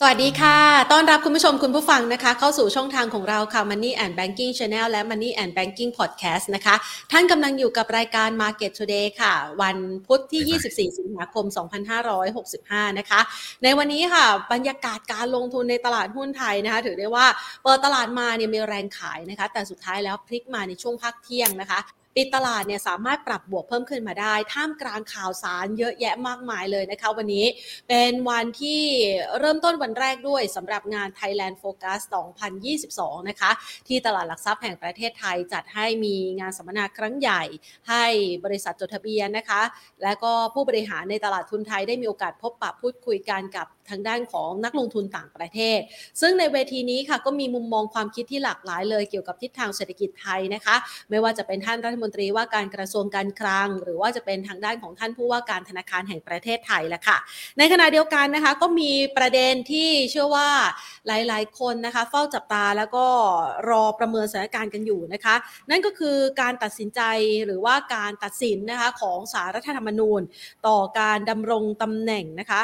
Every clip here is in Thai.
สวัสดีค่ะ ต้อนรับคุณผู้ชมคุณผู้ฟังนะคะ เข้าสู่ช่องทางของเราค่ะ Money and Banking Channel และ Money and Banking Podcast นะคะ ท่านกำลังอยู่กับรายการ Market Today ค่ะ วันพุธที่ 24 สิงหาคม 2565 นะคะ ในวันนี้ค่ะ บรรยากาศการลงทุนในตลาดหุ้นไทยนะคะ ถือได้ว่าเปิดตลาดมาเนี่ยมีแรงขายนะคะ แต่สุดท้ายแล้วพลิกมาในช่วงพักเที่ยงนะคะ ปิดตลาดเนี่ยสามารถปรับบวกเพิ่มขึ้นมาได้ ท่ามกลางข่าวสารเยอะแยะมากมายเลยนะคะวันนี้เป็นวันที่เริ่มต้นวันแรกด้วยสำหรับงาน Thailand Focus 2022 นะคะ ที่ตลาดหลักทรัพย์แห่งประเทศไทยจัดให้มีงานสัมมนาครั้งใหญ่ ให้บริษัทจดทะเบียนนะคะ และก็ผู้บริหารในตลาดทุนไทยได้มีโอกาสพบปะพูดคุยกันกับ ทางด้านของนักลงทุนต่างประเทศ ซึ่งในเวทีนี้ค่ะก็มีมุมมองความคิดที่หลากหลายเลยเกี่ยวกับทิศทางเศรษฐกิจไทยนะคะ ไม่ว่าจะเป็นท่านรัฐมนตรีว่าการกระทรวงการคลัง หรือว่าจะเป็นทางด้านของท่านผู้ว่าการธนาคารแห่งประเทศไทยแหละค่ะ ในขณะเดียวกันนะคะก็มีประเด็นที่เชื่อว่าหลาย ๆ คนนะคะเฝ้าจับตาแล้วก็รอประเมินสถานการณ์กันอยู่นะคะ นั่นก็คือการตัดสินใจหรือว่าการตัดสินนะคะของสารรัฐธรรมนูญ ต่อการดำรงตำแหน่งนะคะ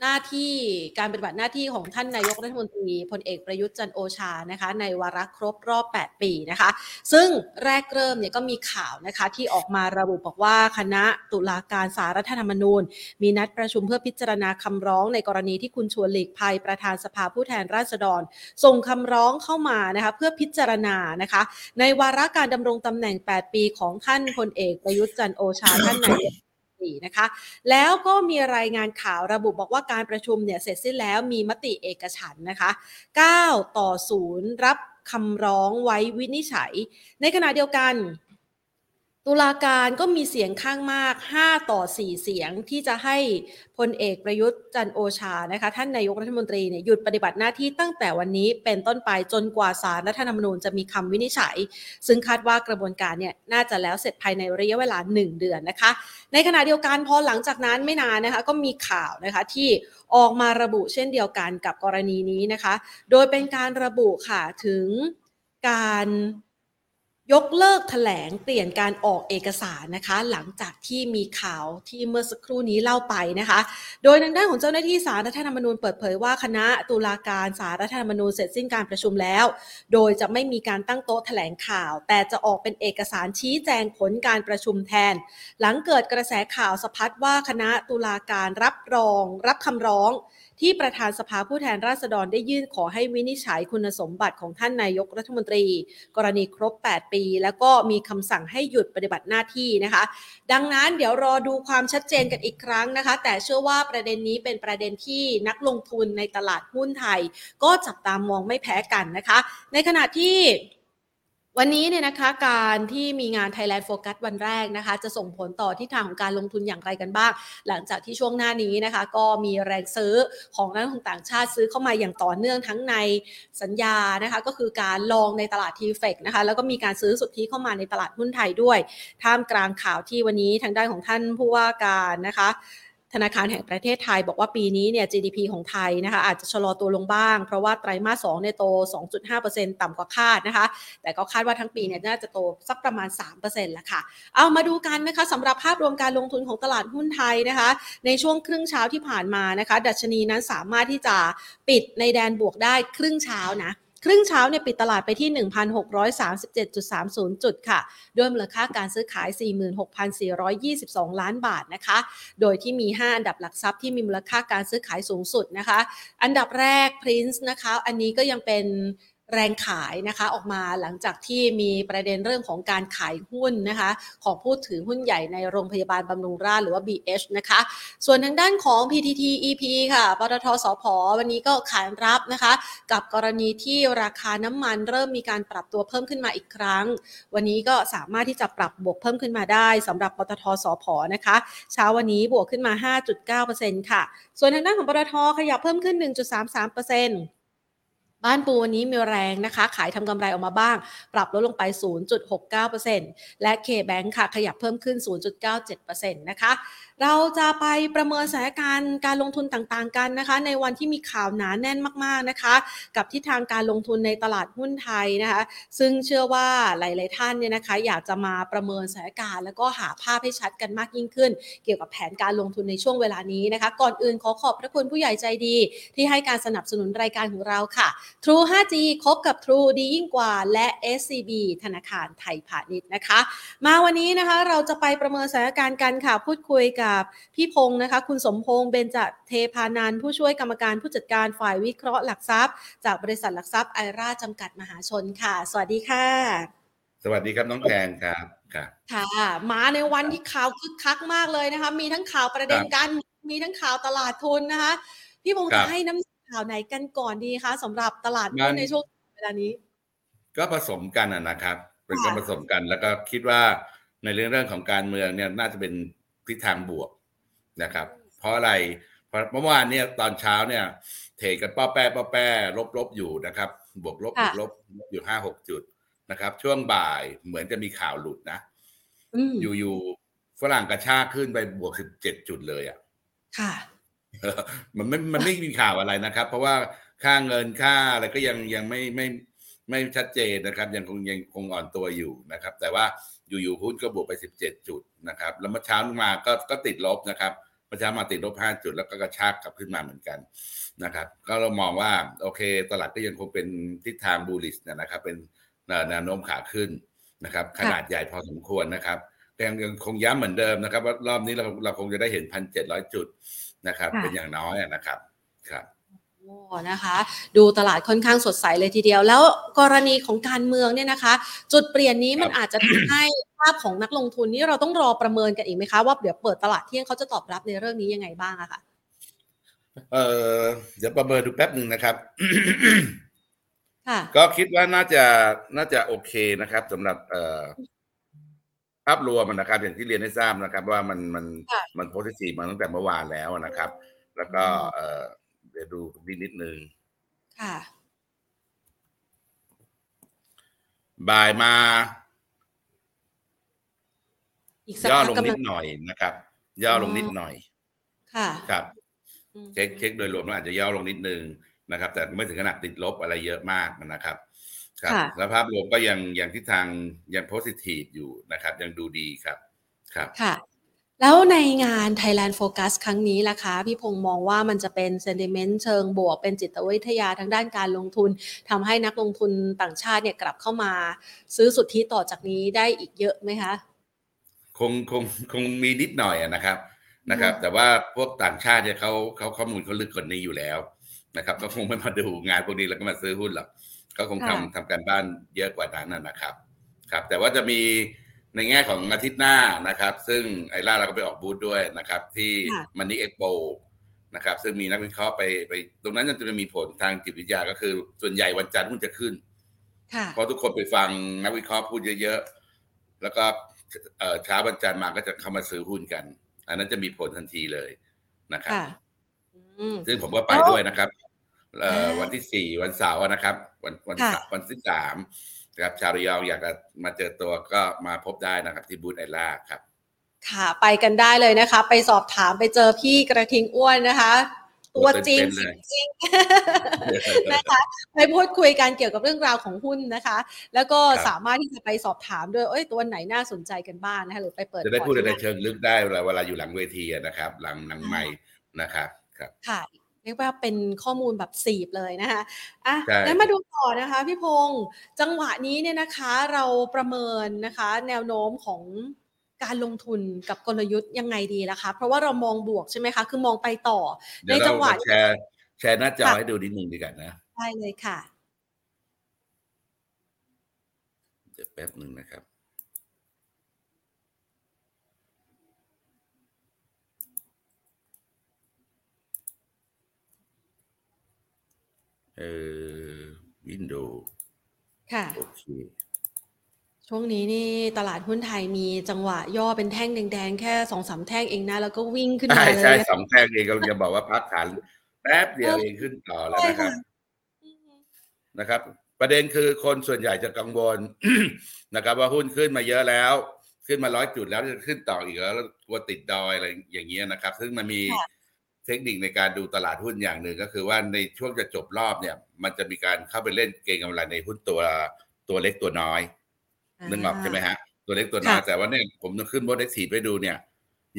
หน้าที่การปฏิบัติหน้าที่ของท่านนายกรัฐมนตรีพลเอกประยุทธ์จันโอชานะคะ ในวาระครบรอบ 8 ปีนะคะ ซึ่งแรกเริ่มเนี่ยก็มีข่าวนะคะที่ออกมาระบุบอกว่าคณะตุลาการสารรัฐธรรมนูญ มีนัดประชุมเพื่อพิจารณาคำร้องในกรณีที่คุณชวนหลีกภัยประธานสภาผู้แทนราษฎร ส่งคำร้องเข้ามานะคะเพื่อพิจารณานะคะ ในวาระการดำรงตำแหน่ง 8 ปีของท่านพลเอกประยุทธ์จันโอชาท่านนายก นะคะ แล้วก็มีรายงานข่าวระบุบอกว่าการประชุมเนี่ยเสร็จสิ้นแล้วมีมติเอกฉันนะคะ 9 ต่อ 0 รับคำร้องไว้วินิจฉัย ในขณะเดียวกัน ตุลาการก็มีเสียงข้างมาก 5 ต่อ 4 เสียงที่จะให้พลเอกประยุทธ์จันโอชานะคะท่านนายกรัฐมนตรีเนี่ยหยุดปฏิบัติหน้าที่ตั้งแต่วันนี้เป็นต้นไปจนกว่าสารรัฐธรรมนูญจะมีคำวินิจฉัย ซึ่งคาดว่ากระบวนการเนี่ยน่าจะแล้วเสร็จภายในระยะเวลา 1 เดือนนะคะ ในขณะเดียวกันพอหลังจากนั้นไม่นานนะคะก็มีข่าวนะคะที่ออกมาระบุเช่นเดียวกันกับกรณีนี้นะคะ โดยเป็นการระบุค่ะถึงการ ยกเลิกถแถลงเปลี่ยนการออกเอกสารนะคะ หลังจากที่มีข่าวที่เมื่อสักครู่นี้เล่าไปนะคะ โดยทางด้านของเจ้าหน้าที่สารรัฐธรรมนูญเปิดเผยว่าคณะตุลาการสารรัฐธรรมนูญเสร็จสิ้นการประชุมแล้ว โดยจะไม่มีการตั้งโต๊ะแถลงข่าว แต่จะออกเป็นเอกสารชี้แจงผลการประชุมแทน หลังเกิดกระแสข่าวสะพัดว่าคณะตุลาการรับรอง รับคำร้อง ที่ประธานสภาผู้แทนราษฎรได้ยื่นขอให้วินิจฉัยคุณสมบัติของท่านนายกรัฐมนตรี กรณีครบ 8 ปี แล้วก็มีคำสั่งให้หยุดปฏิบัติหน้าที่นะคะ ดังนั้นเดี๋ยวรอดูความชัดเจนกันอีกครั้งนะคะ แต่เชื่อว่าประเด็นนี้เป็นประเด็นที่นักลงทุนในตลาดหุ้นไทย ก็จับตามมองไม่แพ้กันนะคะ ในขณะที่ วันนี้เนี่ยนะคะการที่มีงาน Thailand Focus วันแรกนะคะ จะส่งผลต่อที่ทางของการลงทุนอย่างไรกันบ้าง หลังจากที่ช่วงหน้านี้นะคะ ก็มีแรงซื้อของนักลงทุนต่างชาติซื้อเข้ามาอย่างต่อเนื่องทั้งในสัญญานะคะ ก็คือการลองในตลาดทีเฟกนะคะแล้วก็มีการซื้อสุทธิเข้ามาในตลาดหุ้นไทยด้วย ท่ามกลางข่าวที่วันนี้ทางด้านของท่านผู้ว่าการนะคะ ธนาคารแห่งประเทศไทยบอกว่าปีนี้เนี่ย GDP ของไทยนะคะอาจจะชะลอตัวลงบ้าง เพราะว่าไตรมาส2เนี่ยโต 2.5%ต่ำกว่าคาดนะคะ แต่ก็คาดว่าทั้งปีเนี่ยน่าจะโตสักประมาณ3%แหละค่ะ เอามาดูกันนะคะสำหรับภาพรวมการลงทุนของตลาดหุ้นไทยนะคะ ในช่วงครึ่งเช้าที่ผ่านมานะคะ ดัชนีนั้นสามารถที่จะปิดในแดนบวกได้ครึ่งเช้านะ ครึ่งเช้าเนี่ยปิดตลาดไปที่ 1,637.30 จุดค่ะ ด้วยมูลค่าการซื้อขาย 46,422 ล้านบาทนะคะ โดยที่มี 5 อันดับหลักทรัพย์ที่มีมูลค่าการซื้อขายสูงสุดนะคะ อันดับแรก Prince นะคะ อันนี้ก็ยังเป็น แรงขายนะคะออกมาหลังจากที่มีประเด็นเรื่องของการขายหุ้นนะคะของผู้ถือหุ้นใหญ่ในโรงพยาบาลบำรุงราษฎร์หรือว่า BH นะคะ ส่วนทางด้านของ PTT EP ค่ะปตทสพวันนี้ก็ขายรับนะคะ กับกรณีที่ราคาน้ำมันเริ่มมีการปรับตัวเพิ่มขึ้นมาอีกครั้ง วันนี้ก็สามารถที่จะปรับบวกเพิ่มขึ้นมาได้สำหรับปตทสพนะคะเช้าวันนี้บวกขึ้นมา 5.9%ค่ะ ส่วนทางด้านของปตทขยับเพิ่มขึ้น 1.33% บ้านปูวันนี้มีแรงนะคะ ขายทำกำไรออกมาบ้าง ปรับลดลงไป 0.69%และ K-Bank ค่ะ ขยับเพิ่มขึ้น 0.97%นะคะ เราจะไปประเมินสถานการณ์การลงทุนต่างๆกันนะคะ ในวันที่มีข่าวหนาแน่นมากๆนะคะ กับทิศทางการลงทุนในตลาดหุ้นไทยนะคะ ซึ่งเชื่อว่าหลาย ๆ ท่านเนี่ยนะคะ อยากจะมาประเมินสถานการณ์ แล้วก็หาภาพให้ชัดกันมากยิ่งขึ้น เกี่ยวกับแผนการลงทุนในช่วงเวลานี้นะคะ ก่อนอื่นขอขอบพระคุณผู้ใหญ่ใจดี ที่ให้การสนับสนุนรายการของเราค่ะ True 5G คบกับ True ดียิ่งกว่าและ SCB ธนาคารไทยพาณิชย์นะคะ มาวันนี้นะคะเราจะไปประเมินสถานการณ์กันค่ะพูดคุยกับพี่พงศ์นะคะ คุณสมพงษ์เบญจเทพานันท์ผู้ช่วยกรรมการผู้จัดการฝ่ายวิเคราะห์หลักทรัพย์ จากบริษัทหลักทรัพย์ไอราจำกัดมหาชนค่ะ สวัสดีค่ะ สวัสดีครับน้องแทนครับครับค่ะมาในวันที่ข่าวคึกคักมากเลยนะคะ มีทั้งข่าวประเด็นการเมืองมีทั้งข่าวตลาดทุนนะคะ พี่พงศ์ครัจะบให้น้ำข่าวไหนกันก่อนดีคะสำหรับตลาดมัหุ้นนในช่วงเวลานี้ ก็ผสมกันอะนะครับเป็นค่ะการผสมกันแล้วก็คิดว่าในเรื่องเรื่องของการเมืองเนี่ยน่าจะเป็น ทิศทางบวกนะครับ เพราะอะไรเพราะเมื่อวานเนี่ยตอนเช้าเนี่ย เทรดกันป้อแป้ป้อแป้ลบลบอยู่นะครับ บวกลบค่ะบวกลบลบอยู่ห้าหกจุดนะครับ ช่วงบ่ายเหมือนจะมีข่าวหลุดนะอืมอยู่ๆฝรั่งกระชากขึ้นไปบวกสิบเจ็ดจุดเลยอะค่ะเออมันไม่มันไม่มีข่าวอะไรนะครับ เพราะว่าค่าเงินค่าอะไรก็ยังยังไม่ไม่ ไม่ชัดเจนนะครับ ยังคงยังคงอ่อนตัวอยู่นะครับ แต่ว่าอยู่ๆหุ้นก็บวกไป 17 จุดนะครับ แล้วเมื่อเช้ามาก็ก็ติดลบนะครับเมื่อเช้ามาติดลบ 5 จุดแล้วก็กระชากกลับขึ้นมาเหมือนกันนะครับ ก็เรามองว่าโอเค ตลาดก็ยังคงเป็นทิศทางบูลิสนะครับ เป็นแนวโน้มขาขึ้นนะครับ ขนาดใหญ่พอสมควรนะครับแต่ยังยังคงย้ำเหมือนเดิมนะครับว่ารอบนี้เราเราคงจะได้เห็นพันเจ็ดร้อยจุดนะครับค่ะเป็นอย่างน้อยอะนะครับครับโอ้ นะคะดูตลาดค่อนข้างสดใสเลยทีเดียว แล้วกรณีของการเมืองเนี่ยนะคะ จุดเปลี่ยนนี้มันครับอาจจะทำให้ภาพของนักลงทุนนี่เราต้องรอประเมินกันอีกไหมคะว่าเดี๋ยวเปิดตลาดเที่ยงเขาจะตอบรับในเรื่องนี้ยังไงบ้างอะค่ะเออเดี๋ยวประเมินดูแป๊บหนึ่งนะครับค่ะก็คิดว่าน่าจะน่าจะโอเคนะครับสำหรับเอ่อภาพรวมอะนะครับอย่างที่เรียนให้ทราบนะครับ ว่ามันมันค่ะมันโพสิทีฟมาตั้งแต่เมื่อวานแล้วนะครับ แล้วก็เอ่อเดี๋ยวดูนิดนิดนึงค่ะ บ่ายมา อีกสักย่อพักลงกำนิลังดหน่อยนะครับ ย่อลงอ๋อนิดหน่อย ค่ะ ครับอืมเช็คเช็คโดยรวมแล้วอาจจะย่อลงนิดนึงนะครับ แต่ไม่ถึงขนาดติดลบอะไรเยอะมากนะครับ ครับค่ะแล้วภาพรวมก็ยังยังทิศทางยังโพสิทีฟอยู่นะครับ ยังดูดีครับ ครับค่ะ แล้วในงาน Thailand Focus ครั้งนี้ล่ะคะ พี่พงษ์มองว่ามันจะเป็น sentiment เชิงบวก เป็นจิตวิทยาทางด้านการลงทุนทำให้นักลงทุนต่างชาติเนี่ยกลับเข้ามาซื้อสุทธิต่อจากนี้ได้อีกเยอะไหมคะ คงคงคงมีนิดหน่อยอะนะครับนะครับ แต่ว่าพวกต่างชาติเนี่ยเขาเขาข้อมูลเขาลึกกว่านี้อยู่แล้วนะครับก็คงไม่มาดูงานพวกนี้แล้วก็มาซื้อหุ้นหรอกก็คงค่ะทำทำการบ้านเยอะกว่านั้นนะนะครับ ครับ แต่ว่าจะมี ในแง่ของอาทิตย์หน้านะครับ ซึ่งไอร่าเราก็ไปออกบูธด้วยนะครับ ที่ค่ะมันนี่เอ็กโปนะครับ ซึ่งมีนักวิเคราะห์ไปไป ตรงนั้นจะมีผลทางจิตวิทยาก็คือ ส่วนใหญ่วันจันทร์หุ้นจะขึ้นค่ะเพราะทุกคนไปฟังนักวิเคราะห์พูดเยอะๆ แล้วก็เอ่อเช้าวันจันทร์มาก็จะเข้ามาซื้อหุ้นกัน อันนั้นจะมีผลทันทีเลยนะครับค่ะอืมซึ่งผมก็ไปแล้วด้วยนะครับเอ่ออ่าวันที่สี่วันเสาร์นะครับ วันวันค่ะเสาร์วันที่สาม นะครับชาวระยองอยากจะมาเจอตัวก็มาพบได้นะครับที่บูธไอล่าครับค่ะ ไปกันได้เลยนะคะ ไปสอบถามไปเจอพี่กระทิงอ้วนนะคะตัวจริงเป็นๆเลยจริงๆนะคะไปพูดคุยกันเกี่ยวกับเรื่องราวของหุ้นนะคะ แล้วก็ครับสามารถที่จะไปสอบถามด้วยเอ้ยตัวไหนน่าสนใจกันบ้างนะคะหรือไปเปิดจะได้พอร์ตพูดในที่เชิงลึกได้เวลาเวลาอยู่หลังเวทีอะนะครับ หลังหลังไม่นะครับครับค่ะเรียกว่าเป็นข้อมูลแบบสีบเลยนะคะอะใช่งั้นมาดูต่อนะคะพี่พงศ์จังหวะนี้เนี่ยนะคะเราประเมินนะคะแนวโน้มของการลงทุนกับกลยุทธ์ยังไงดีล่ะคะ เพราะว่าเรามองบวกใช่ไหมคะ คือมองไปต่อเดี๋ยวในจัเรางหวะมาแชร์แชร์หน้าจอค่ะให้ดูนิดนึงดีกว่านะได้เลยค่ะ เดี๋ยวแป๊บหนึ่งนะครับ เออวินโดว์ค่ะ โอเค ช่วงนี้นี่ตลาดหุ้นไทยมีจังหวะย่อเป็นแท่งแดงๆ แค่สองสามแท่งเองนะ แล้วก็วิ่งขึ้นใช่มาเลยใช่นะสองแท่งเองกำลังจะบอกว่าพักฐานแป๊บเดียวเองขึ้นต่อแล้วนะครับอืมนะครับ ประเด็นคือคนส่วนใหญ่จะกังวล นะครับ ว่าหุ้นขึ้นมาเยอะแล้ว ขึ้นมาร้อยจุดแล้วจะขึ้นต่ออีกแล้วกลัวติดดอยอะไรอย่างเงี้ยนะครับ ซึ่งมันมี เทคนิคในการดูตลาดหุ้นอย่างหนึ่งก็คือว่าในช่วงจะจบรอบเนี่ย มันจะมีการเข้าไปเล่นเก็งกำไรในหุ้นตัวตัวเล็กตัวน้อยนึกออกใช่ไหมฮะ ตัวเล็กตัวน้อยแต่ว่าเนี่ยผมต้องขึ้นบนเอ็กซีไปดูเนี่ย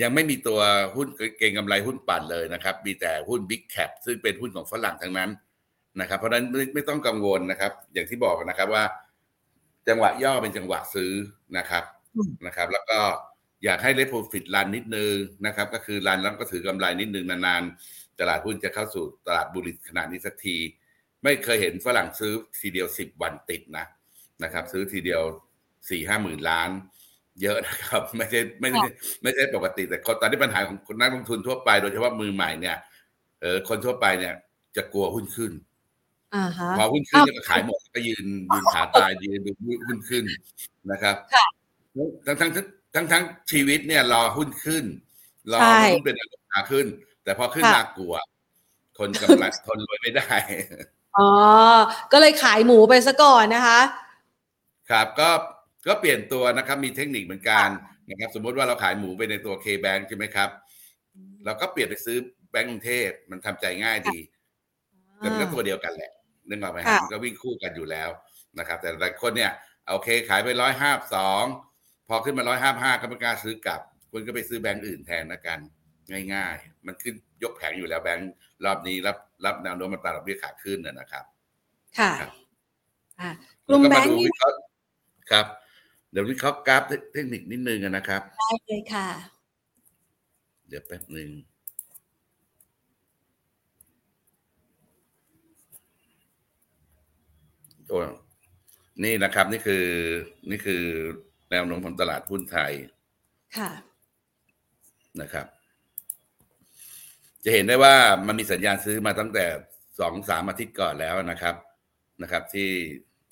ยังไม่มีตัวหุ้นเก็งกำไรหุ้นปั่นเลยนะครับ มีแต่หุ้นบิ๊กแคปซึ่งเป็นหุ้นของฝรั่งทั้งนั้นนะครับ เพราะฉะนั้นไม่ไม่ต้องกังวลนะครับ อย่างที่บอกนะครับว่า จังหวะย่อเป็นจังหวะซื้อนะครับนะครับ แล้วก็ อยากให้เล p โ o ฟิตรันนิดนึงนะครับ ก็คือรันแล้วก็ถือกำไรนิดนึงนานๆ ตลาดหุ้นจะเข้าสู่ตลาดบุริษขนาดนี้สักที ไม่เคยเห็นฝรั่งซื้อทีเดียวสิบวันติดนะนะครับ ซื้อทีเดียวสี่ห้าหมื่นล้าน เยอะนะครับ ไม่ใช่ไม่ใช่ไม่ใช่ปกติ แต่ตอนนี้ปัญหาของคนนักลงทุนทั่วไปโดยเฉพาะมือใหม่เนี่ยเออคนทั่วไปเนี่ยจะกลัวหุ้นขึ้นพอหุ้นขึ้นจะขายหมดก็ยืนยืนขาตายยืนดูหุ้นขึ้นนะครับทั้งทั้ง ทั้งทั้งชีวิตเนี่ยรอหุ้นขึ้น รอหุ้นเป็นราคาขึ้น แต่พอขึ้นมากลัวทนกำไรทนรวยไม่ได้ อ๋อ ก็เลยขายหมูไปซะก่อนนะคะ ครับก็ก็เปลี่ยนตัวนะครับ มีเทคนิคเหมือนกันนะครับ สมมติว่าเราขายหมูไปในตัว K-Bank ใช่ไหมครับ เราก็เปลี่ยนไปซื้อแบงก์กรุงเทพมันทำใจง่ายดีแต่มันก็ตัวเดียวกันแหละนึกออกไหมฮะมันก็วิ่งคู่กันอยู่แล้วนะครับ แต่หลายคนเนี่ยโอเคขายไปร้อยห้าสอง พอขึ้นมาร้อยห้าห้าก็ไม่กล้าซื้อกลับ คุณก็ไปซื้อแบงก์อื่นแทนนะกัน ง่ายๆ มันขึ้นยกแผงอยู่แล้วแบงก์รอบนี้รับรับแนวโน้มมันตาดอกเบี้ยขาขึ้นนะครับ ค่ะกลุ่มแบงก์นี่ครับ เดี๋ยววิเคราะห์กราฟเทคนิคนิดนึงนะครับได้เลยค่ะ เดี๋ยวแป๊บหนึ่งตัวนี่นะครับ นี่คือนี่คือ แนวโน้มของตลาดหุ้นไทยค่ะนะครับ จะเห็นได้ว่ามันมีสัญญาณซื้อมาตั้งแต่สองสามอาทิตย์ก่อนแล้วนะครับนะครับ ที่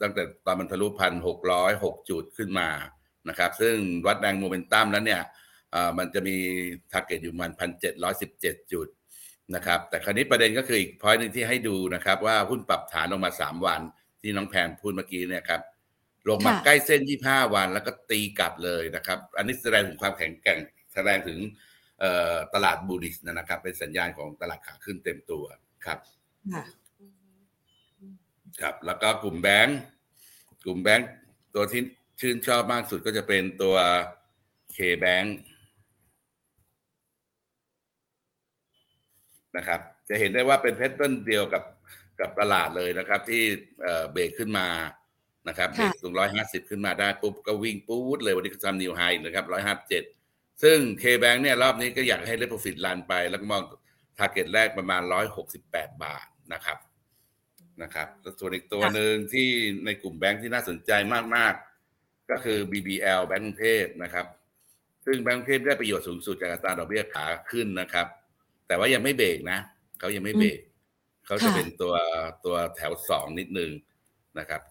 ตั้งแต่ตอนมันทะลุพันหกร้อยหกจุดขึ้นมานะครับ ซึ่งวัดแรงโมเมนตัมแล้วเนี่ยมันจะมี target อยู่มันพันเจ็ดร้อยสิบเจ็ดจุดนะครับ แต่คราวนี้ประเด็นก็คืออีก point หนึ่งที่ให้ดูนะครับ ว่าหุ้นปรับฐานลงมาสามวันที่น้องแพนพูดเมื่อกี้เนี่ยครับ ลงมาใกล้เส้น 25 วัน แล้วก็ตีกลับเลยนะครับ อันนี้แสดงถึงความแข็งแกร่งแสดงถึงตลาด bullish นะครับ เป็นสัญญาณของตลาดขาขึ้นเต็มตัวครับครับ แล้วก็กลุ่มแบงก์กลุ่มแบงก์ตัวที่ชื่นชอบมากสุดก็จะเป็นตัว K-Bank นะครับ จะเห็นได้ว่าเป็นเพชรต้นเดียวกับกับตลาดเลยนะครับ ที่เบรกขึ้นมา นะครับเบรกตรงร้อยห้าสิบขึ้นมาได้ปุ๊บก็วิ่งปู๊ดเลยวันนี้ก็ทำนิวไฮนะครับร้อยห้าเจ็ดซึ่งเคแบงเนี่ยรอบนี้ก็อยากให้เลโปรฟิตลันไป แล้วก็มองtarget แรกประมาณร้อยหกสิบแปดบาทนะครับนะครับส่วนอีกตัวหนึ่งที่ในกลุ่มแบงค์ที่น่าสนใจมาก ๆ ก็คือ BBL แบงก์กรุงเทพนะครับ ซึ่งแบงก์กรุงเทพได้ประโยชน์สูงสุดจากอัตราดอกเบี้ยขาขึ้นนะครับ แต่ว่ายังไม่เบรกนะเขายังไม่เบรกเขาจะเป็นตัวตัวแถวสองนิดนึงนะครับ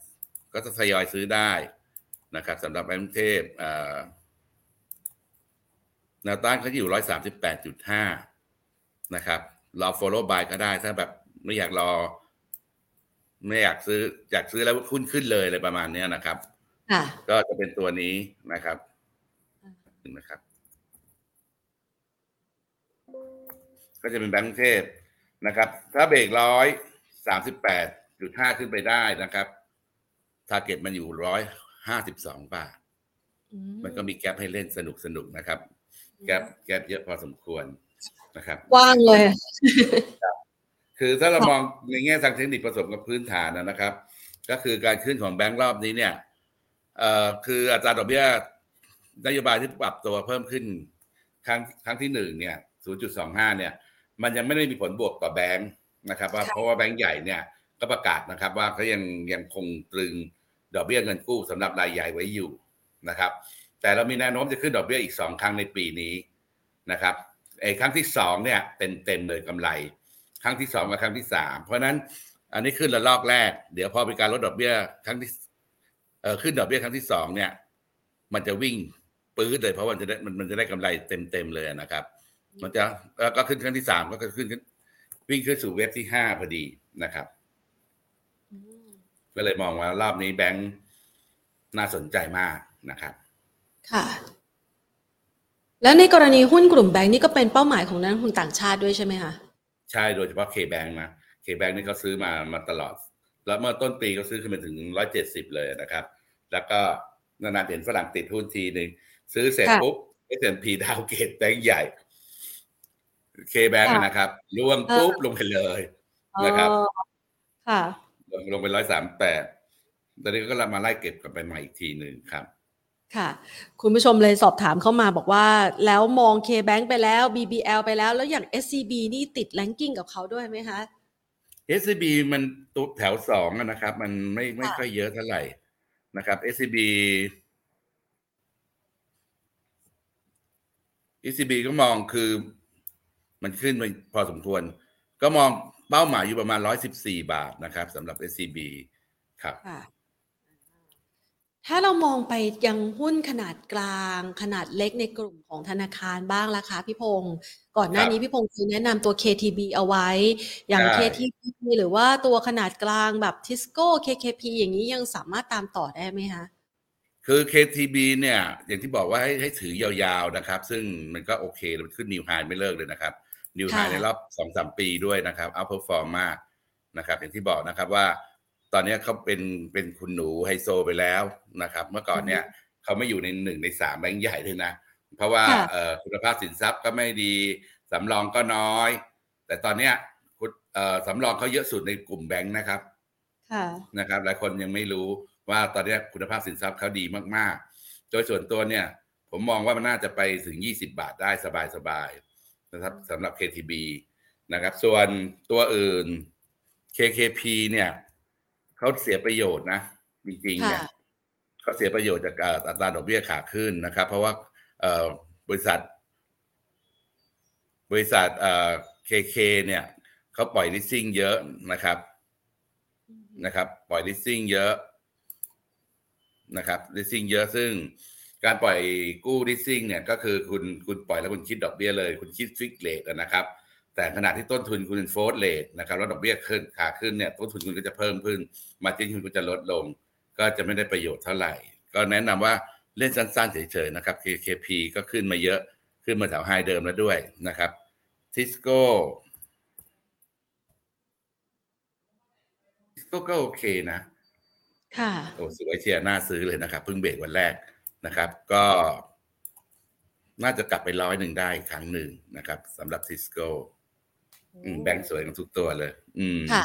ก็จะทยอยซื้อได้นะครับสำหรับแบงก์เทพแนวต้านเขาอยู่ร้อยสามสิบแปดจุดห้านะครับรอ follow buy ก็ได้ถ้าแบบไม่อยากรอ ไม่อยากซื้ออยากซื้อแล้วขึ้นขึ้นเลยอะไรประมาณนี้นะครับก็จะเป็นตัวนี้นะครับนะครับ ก็จะเป็นแบงก์เทพนะครับ ถ้าเบรกร้อยสามสิบแปดจุดห้าขึ้นไปได้นะครับ ทาร์เก็ตมันอยู่ร้อยห้าสิบสองบาท มันก็มีแกลบให้เล่นสนุกสนุกนะครับ แกลบแกลบเยอะพอสมควรนะครับว่างเลย คือถ้าเรามองในแง่ทางเทคนิคผสมกับพื้นฐานนะครับ ก็คือการขึ้นของแบงก์รอบนี้เนี่ยเอ่อคืออัตราดอกเบี้ยนโยบายที่ปรับตัวเพิ่มขึ้น ครั้งครั้งที่หนึ่งเนี่ย 0.25 เนี่ย มันยังไม่ได้มีผลบวกต่อแบงค์นะครับว่าเพราะว่าแบงค์ใหญ่เนี่ยก็ประกาศนะครับ ว่าเขายังยังคงตรึง ดอกเบี้ยเงินกู้สำหรับรายใหญ่ไว้อยู่นะครับ แต่เรามีแนวโน้มจะขึ้นดอกเบี้ยอีกสองครั้งในปีนี้นะครับไอ้ครั้งที่สองเนี่ยเต็มเต็มเลยกำไร ครั้งที่สองกับครั้งที่สามเพราะนั้นอันนี้ขึ้นระลอกแรก เดี๋ยวพอเป็นการลดดอกเบี้ยครั้งที่เออขึ้นดอกเบี้ยครั้งที่สองเนี่ย มันจะวิ่งปื้ดเลยเพราะมันจะได้มันมันจะได้กำไรเต็มเต็มเลยนะครับ มันจะแล้วก็ขึ้นครั้งที่สามก็ขึ้นวิ่งขึ้นสู่เว็บที่ห้าพอดีนะครับ ก็เลยมองว่ารอบนี้แบงค์น่าสนใจมากนะครับ ค่ะ แล้วในกรณีหุ้นกลุ่มแบงก์นี่ก็เป็นเป้าหมายของนักลงทุนต่างชาติด้วยใช่ไหมคะ ใช่โดยเฉพาะ K-Bank นะ K-Bank นี่เขาซื้อมามาตลอด แล้วเมื่อต้นปีก็ซื้อขึ้นไปถึงร้อยเจ็ดสิบเลยนะครับ แล้วก็นานๆเห็นฝรั่งติดหุ้นทีหนึ่งซื้อเสร็จปุ๊บ S&P ดาวเกตแบงก์ใหญ่ K-Bank นะครับร่วงปุ๊บลงไปเลยนะครับ ค่ะ ลงไปร้อยสามแปดตอนนี้ก็มาไล่เก็บกันไปใหม่อีกทีหนึ่งครับ ค่ะ คุณผู้ชมเลยสอบถามเข้ามาบอกว่า แล้วมอง K-Bank ไปแล้ว BBL ไปแล้ว แล้วอย่าง SCB นี่ติดแลนกิ้งกับเขาด้วยไหมคะ SCB มันตัวแถวสองนะครับ มันไม่ไม่ค่อยเยอะเท่าไหร่นะครับ SCB ECB ก็มองคือมันขึ้นไปพอสมควร ก็มอง เป้าหมายอยู่ประมาณร้อยสิบสี่บาทนะครับสำหรับ SCB ครับ ถ้าเรามองไปยังหุ้นขนาดกลาง ขนาดเล็กในกลุ่มของธนาคารบ้างล่ะคะพี่พงศ์ก่อนหน้านี้พี่พงศ์เคยแนะนำตัว KTB เอาไว้ อย่าง KTB หรือว่าตัวขนาดกลางแบบ Tisco KKP อย่างนี้ยังสามารถตามต่อได้ไหมคะคือ KTB เนี่ย อย่างที่บอกว่าให้ให้ถือยาวๆนะครับ ซึ่งมันก็โอเคมันขึ้น new high ไม่เลิกเลยนะครับ new high ในรอบสองสามปีด้วยนะครับ outperform มากนะครับ อย่างที่บอกนะครับว่า ตอนนี้เขาเป็นเป็นคุณหนูไฮโซไปแล้วนะครับ เมื่อก่อนเนี่ยเขาไม่อยู่ในหนึ่งในสามแบงค์ใหญ่เลยนะ เพราะว่าคุณภาพสินทรัพย์ก็ไม่ดีสำรองก็น้อย แต่ตอนเนี้ยสำรองเขาเยอะสุดในกลุ่มแบงค์นะครับนะครับหลายคนยังไม่รู้ว่าตอนนี้คุณภาพสินทรัพย์เขาดีมากๆ โดยส่วนตัวเนี่ย ผมมองว่ามันน่าจะไปถึง 20 บาทได้สบายๆ นะครับสำหรับ KTB นะครับ ส่วนตัวอื่น KKP เนี่ยเขาเสียประโยชน์นะจริงๆเนี่ยเขาเสียประโยชน์จากอัตราดอกเบี้ยขาขึ้นนะครับ เพราะว่าบริษัท บริษัทเคเคเนี่ยเขาปล่อยลิสซิ่งเยอะนะครับนะครับ ปล่อยลิสซิ่งเยอะนะครับลิสซิ่งเยอะซึ่ง การปล่อยกู้ลิสซิ่งเนี่ยก็คือคุณคุณปล่อยแล้วคุณคิดดอกเบี้ยเลย คุณคิด fixed rate นะครับ แต่ขณะที่ต้นทุนคุณเป็น float rate นะครับแล้วดอกเบี้ยขึ้นขาขึ้นเนี่ยต้นทุนคุณก็จะเพิ่มขึ้น margin คุณก็จะลดลง ก็จะไม่ได้ประโยชน์เท่าไหร่ ก็แนะนำว่าเล่นสั้นๆ เฉยๆนะครับ KKP ก็ขึ้นมาเยอะขึ้นมาแถว high เดิมแล้วด้วยนะครับทิสโก้ทิสโก้ก็โอเคนะ ค่ะโอ้สวยเชียวน่าซื้อเลยนะครับเพิ่งเบรกวันแรก นะครับ ก็น่าจะกลับไปร้อยหนึ่งได้ครั้งหนึ่งนะครับสำหรับทิสโก้แบงค์สวยกันทุกตัวเลย อืมค่ะ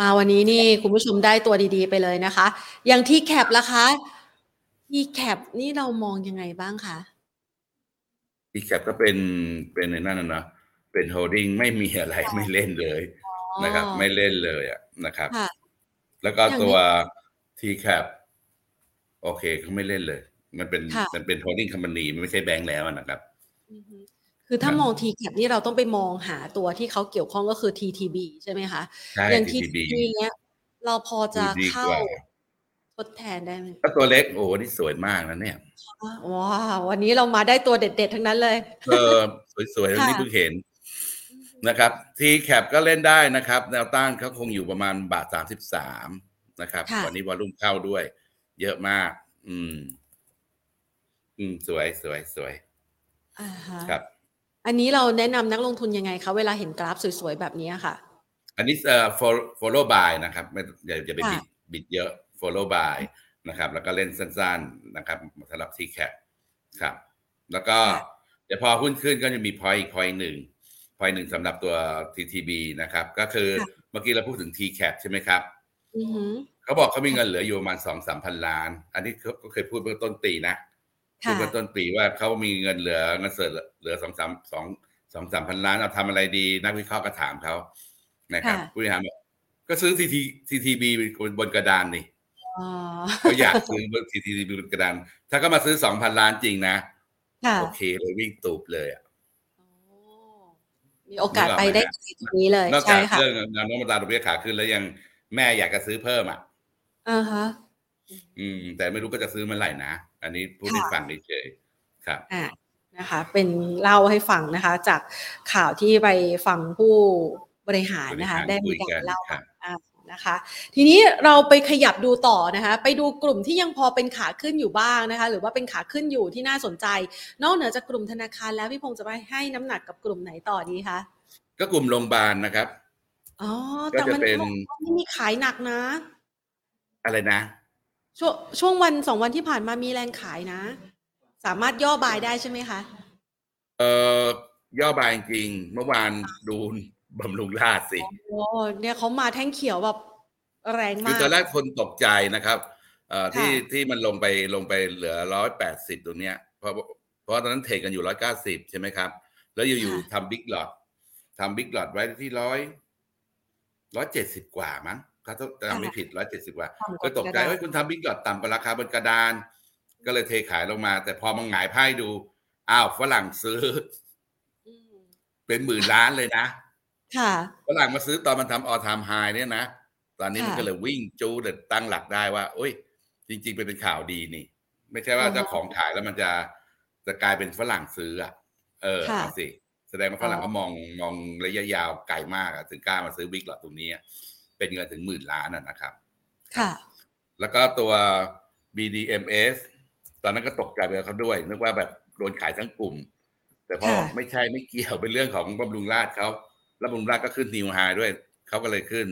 มาวันนี้นี่คุณผู้ชมได้ตัวดีๆไปเลยนะคะ อย่าง TCAP ล่ะคะ TCAP นี่เรามองยังไงบ้างคะ TCAP ก็เป็นเป็นในนั่นนะเป็น holding ไม่มีอะไรไม่เล่นเลยนะครับ ไม่เล่นเลยอะนะครับ แล้วก็ตัว t c a p โอเคเขาไม่เล่นเลย มันเป็นมันเป็น holding company มันไม่ใช่แบงค์แล้วนะครับ คือถ้ามอง t c a p นี่เราต้องไปมองหาตัวที่เขาเกี่ยวข้องก็คือ TTB ใช่ไหมคะอย่าง TTB เนี้ย เราพอจะเข้าทดแทนได้ไหมถ้าตัวเล็กโอ้นี่สวยมากนะเนี่ยว้าวันนี้เรามาได้ตัวเด็ด ๆ ทั้งนั้นเลยเออสวยๆนี่เพิ่งเห็นนะครับทีแคปก็เล่นได้นะครับ แนวต้านเขาคงอยู่ประมาณบาทสามสิบสามนะครับวันนี้วอลุ่มเข้าด้วย เยอะมาก อืม อืม สวยสวยสวยครับ อันนี้เราแนะนำนักลงทุนยังไงคะเวลาเห็นกราฟสวยๆแบบนี้ค่ะ อันนี้เอ่อ follow by นะครับไม่อย่าอย่าไปบิดบิดเยอะ follow by นะครับ แล้วก็เล่นสั้นๆนะครับสำหรับ t cap ครับ แล้วก็เดี๋ยวพอหุ้นขึ้นก็จะมี point อีก point หนึ่ง point หนึ่งสำหรับตัว TTB นะครับ ก็คือเมื่อกี้เราพูดถึง t cap ใช่ไหมครับเขาบอกเขามีเงินเหลืออยู่ประมาณสองสามพันล้าน อันนี้เขาก็เคยพูดเมื่อต้นปีนะ พูดเมื่อต้นปีว่าเขามีเงินเหลือเงินเสดเหลือสองสามสองสองสามพันล้านเอาทำอะไรดี นักวิเคราะห์ก็ถามเขานะครับผู้บริหารบอกก็ซื้อทีทีทีทีบีบนกระดานนี่เขาอยากซื้อบนทีทีบีบนกระดาน ถ้าก็มาซื้อสองพันล้านจริงนะโอเคเลยวิ่งตูบเลยอะมีโอกาสไปได้ตรงนี้เลยนอกจากเรื่องเงินน้ำมันตาดอกเบี้ยขาขึ้นแล้วยังแม่อยากจะซื้อเพิ่มอะอ่าฮะ อืม แต่ไม่รู้ก็จะซื้อเมื่อไหร่นะ อันนี้พูดให้ฟังเฉยครับอ่านะคะ เป็นเล่าให้ฟังนะคะ จากข่าวที่ไปฟังผู้บริหารนะคะ ได้มีการเล่านะคะ ทีนี้เราไปขยับดูต่อนะคะ ไปดูกลุ่มที่ยังพอเป็นขาขึ้นอยู่บ้างนะคะ หรือว่าเป็นขาขึ้นอยู่ที่น่าสนใจ นอกเหนือจากกลุ่มธนาคารแล้วพี่พงศ์จะไปให้น้ำหนักกับกลุ่มไหนต่อดีคะก็กลุ่มโรงพยาบาลนะครับอ๋อก็แต่จะมันเป็นไม่มีขายหนักนะ อะไรนะ ช่วงช่วงวันสองวันที่ผ่านมามีแรงขายนะ สามารถย่อบายได้ใช่ไหมคะ เอ่อย่อบายจริงๆเมื่อวานดูบำรุงราชสิโอ้เนี่ยเขามาแท่งเขียวแบบแรงคือมากตอนแรกคนตกใจนะครับเอ่อที่ค่ะที่มันลงไปลงไปเหลือร้อยแปดสิบตรงเนี้ยเพราะเพราะตอนนั้นเทรดกันอยู่ร้อยเก้าสิบใช่ไหมครับ แล้วอยู่ๆทำบิ๊กหลอดทำบิ๊กหลอดไว้ที่ร้อยร้อยเจ็ดสิบกว่ามั้ง ถ้าจำไม่ผิดร้อยเจ็ดสิบกว่าต่ำกก็ว่าตกใจระดาษว่าคุณทำบิ๊กหลอดต่ำกว่าราคาบนกระดาน ก็เลยเทขายลงมา แต่พอมาหงายไพ่ดู อ้าวฝรั่งซื้ออืมเป็นหมื่นล้านเลยนะ ค่ะฝรั่งมาซื้อตอนมันทำออทามไฮเนี่ยนะ ตอนนี้มันค่ะก็เลยวิ่งจูเด็ดตั้งหลักได้ว่าโอ้ย จริงๆเป็นข่าวดีนี่ ไม่ใช่ว่าอือฮะเจ้าของขายแล้วมันจะจะกลายเป็นฝรั่งซื้ออะ เออค่ะเอาสิแสดงว่าฝรั่งอ๋อเขามองมองระยะยาวไกลมากอะถึงกล้ามาซื้อบิ๊กหลอดตรงนี้อะ เป็นเงินถึงหมื่นล้านอะนะครับ ค่ะ แล้วก็ตัว BDMs ตอนนั้นก็ตกใจไปกับเขาด้วย นึกว่าแบบโดนขายทั้งกลุ่ม แต่พอค่ะไม่ใช่ไม่เกี่ยวเป็นเรื่องของบำรุงราชเขาแล้วบำรุงราชก็ขึ้นนิวไฮด้วยเขาก็เลยขึ้น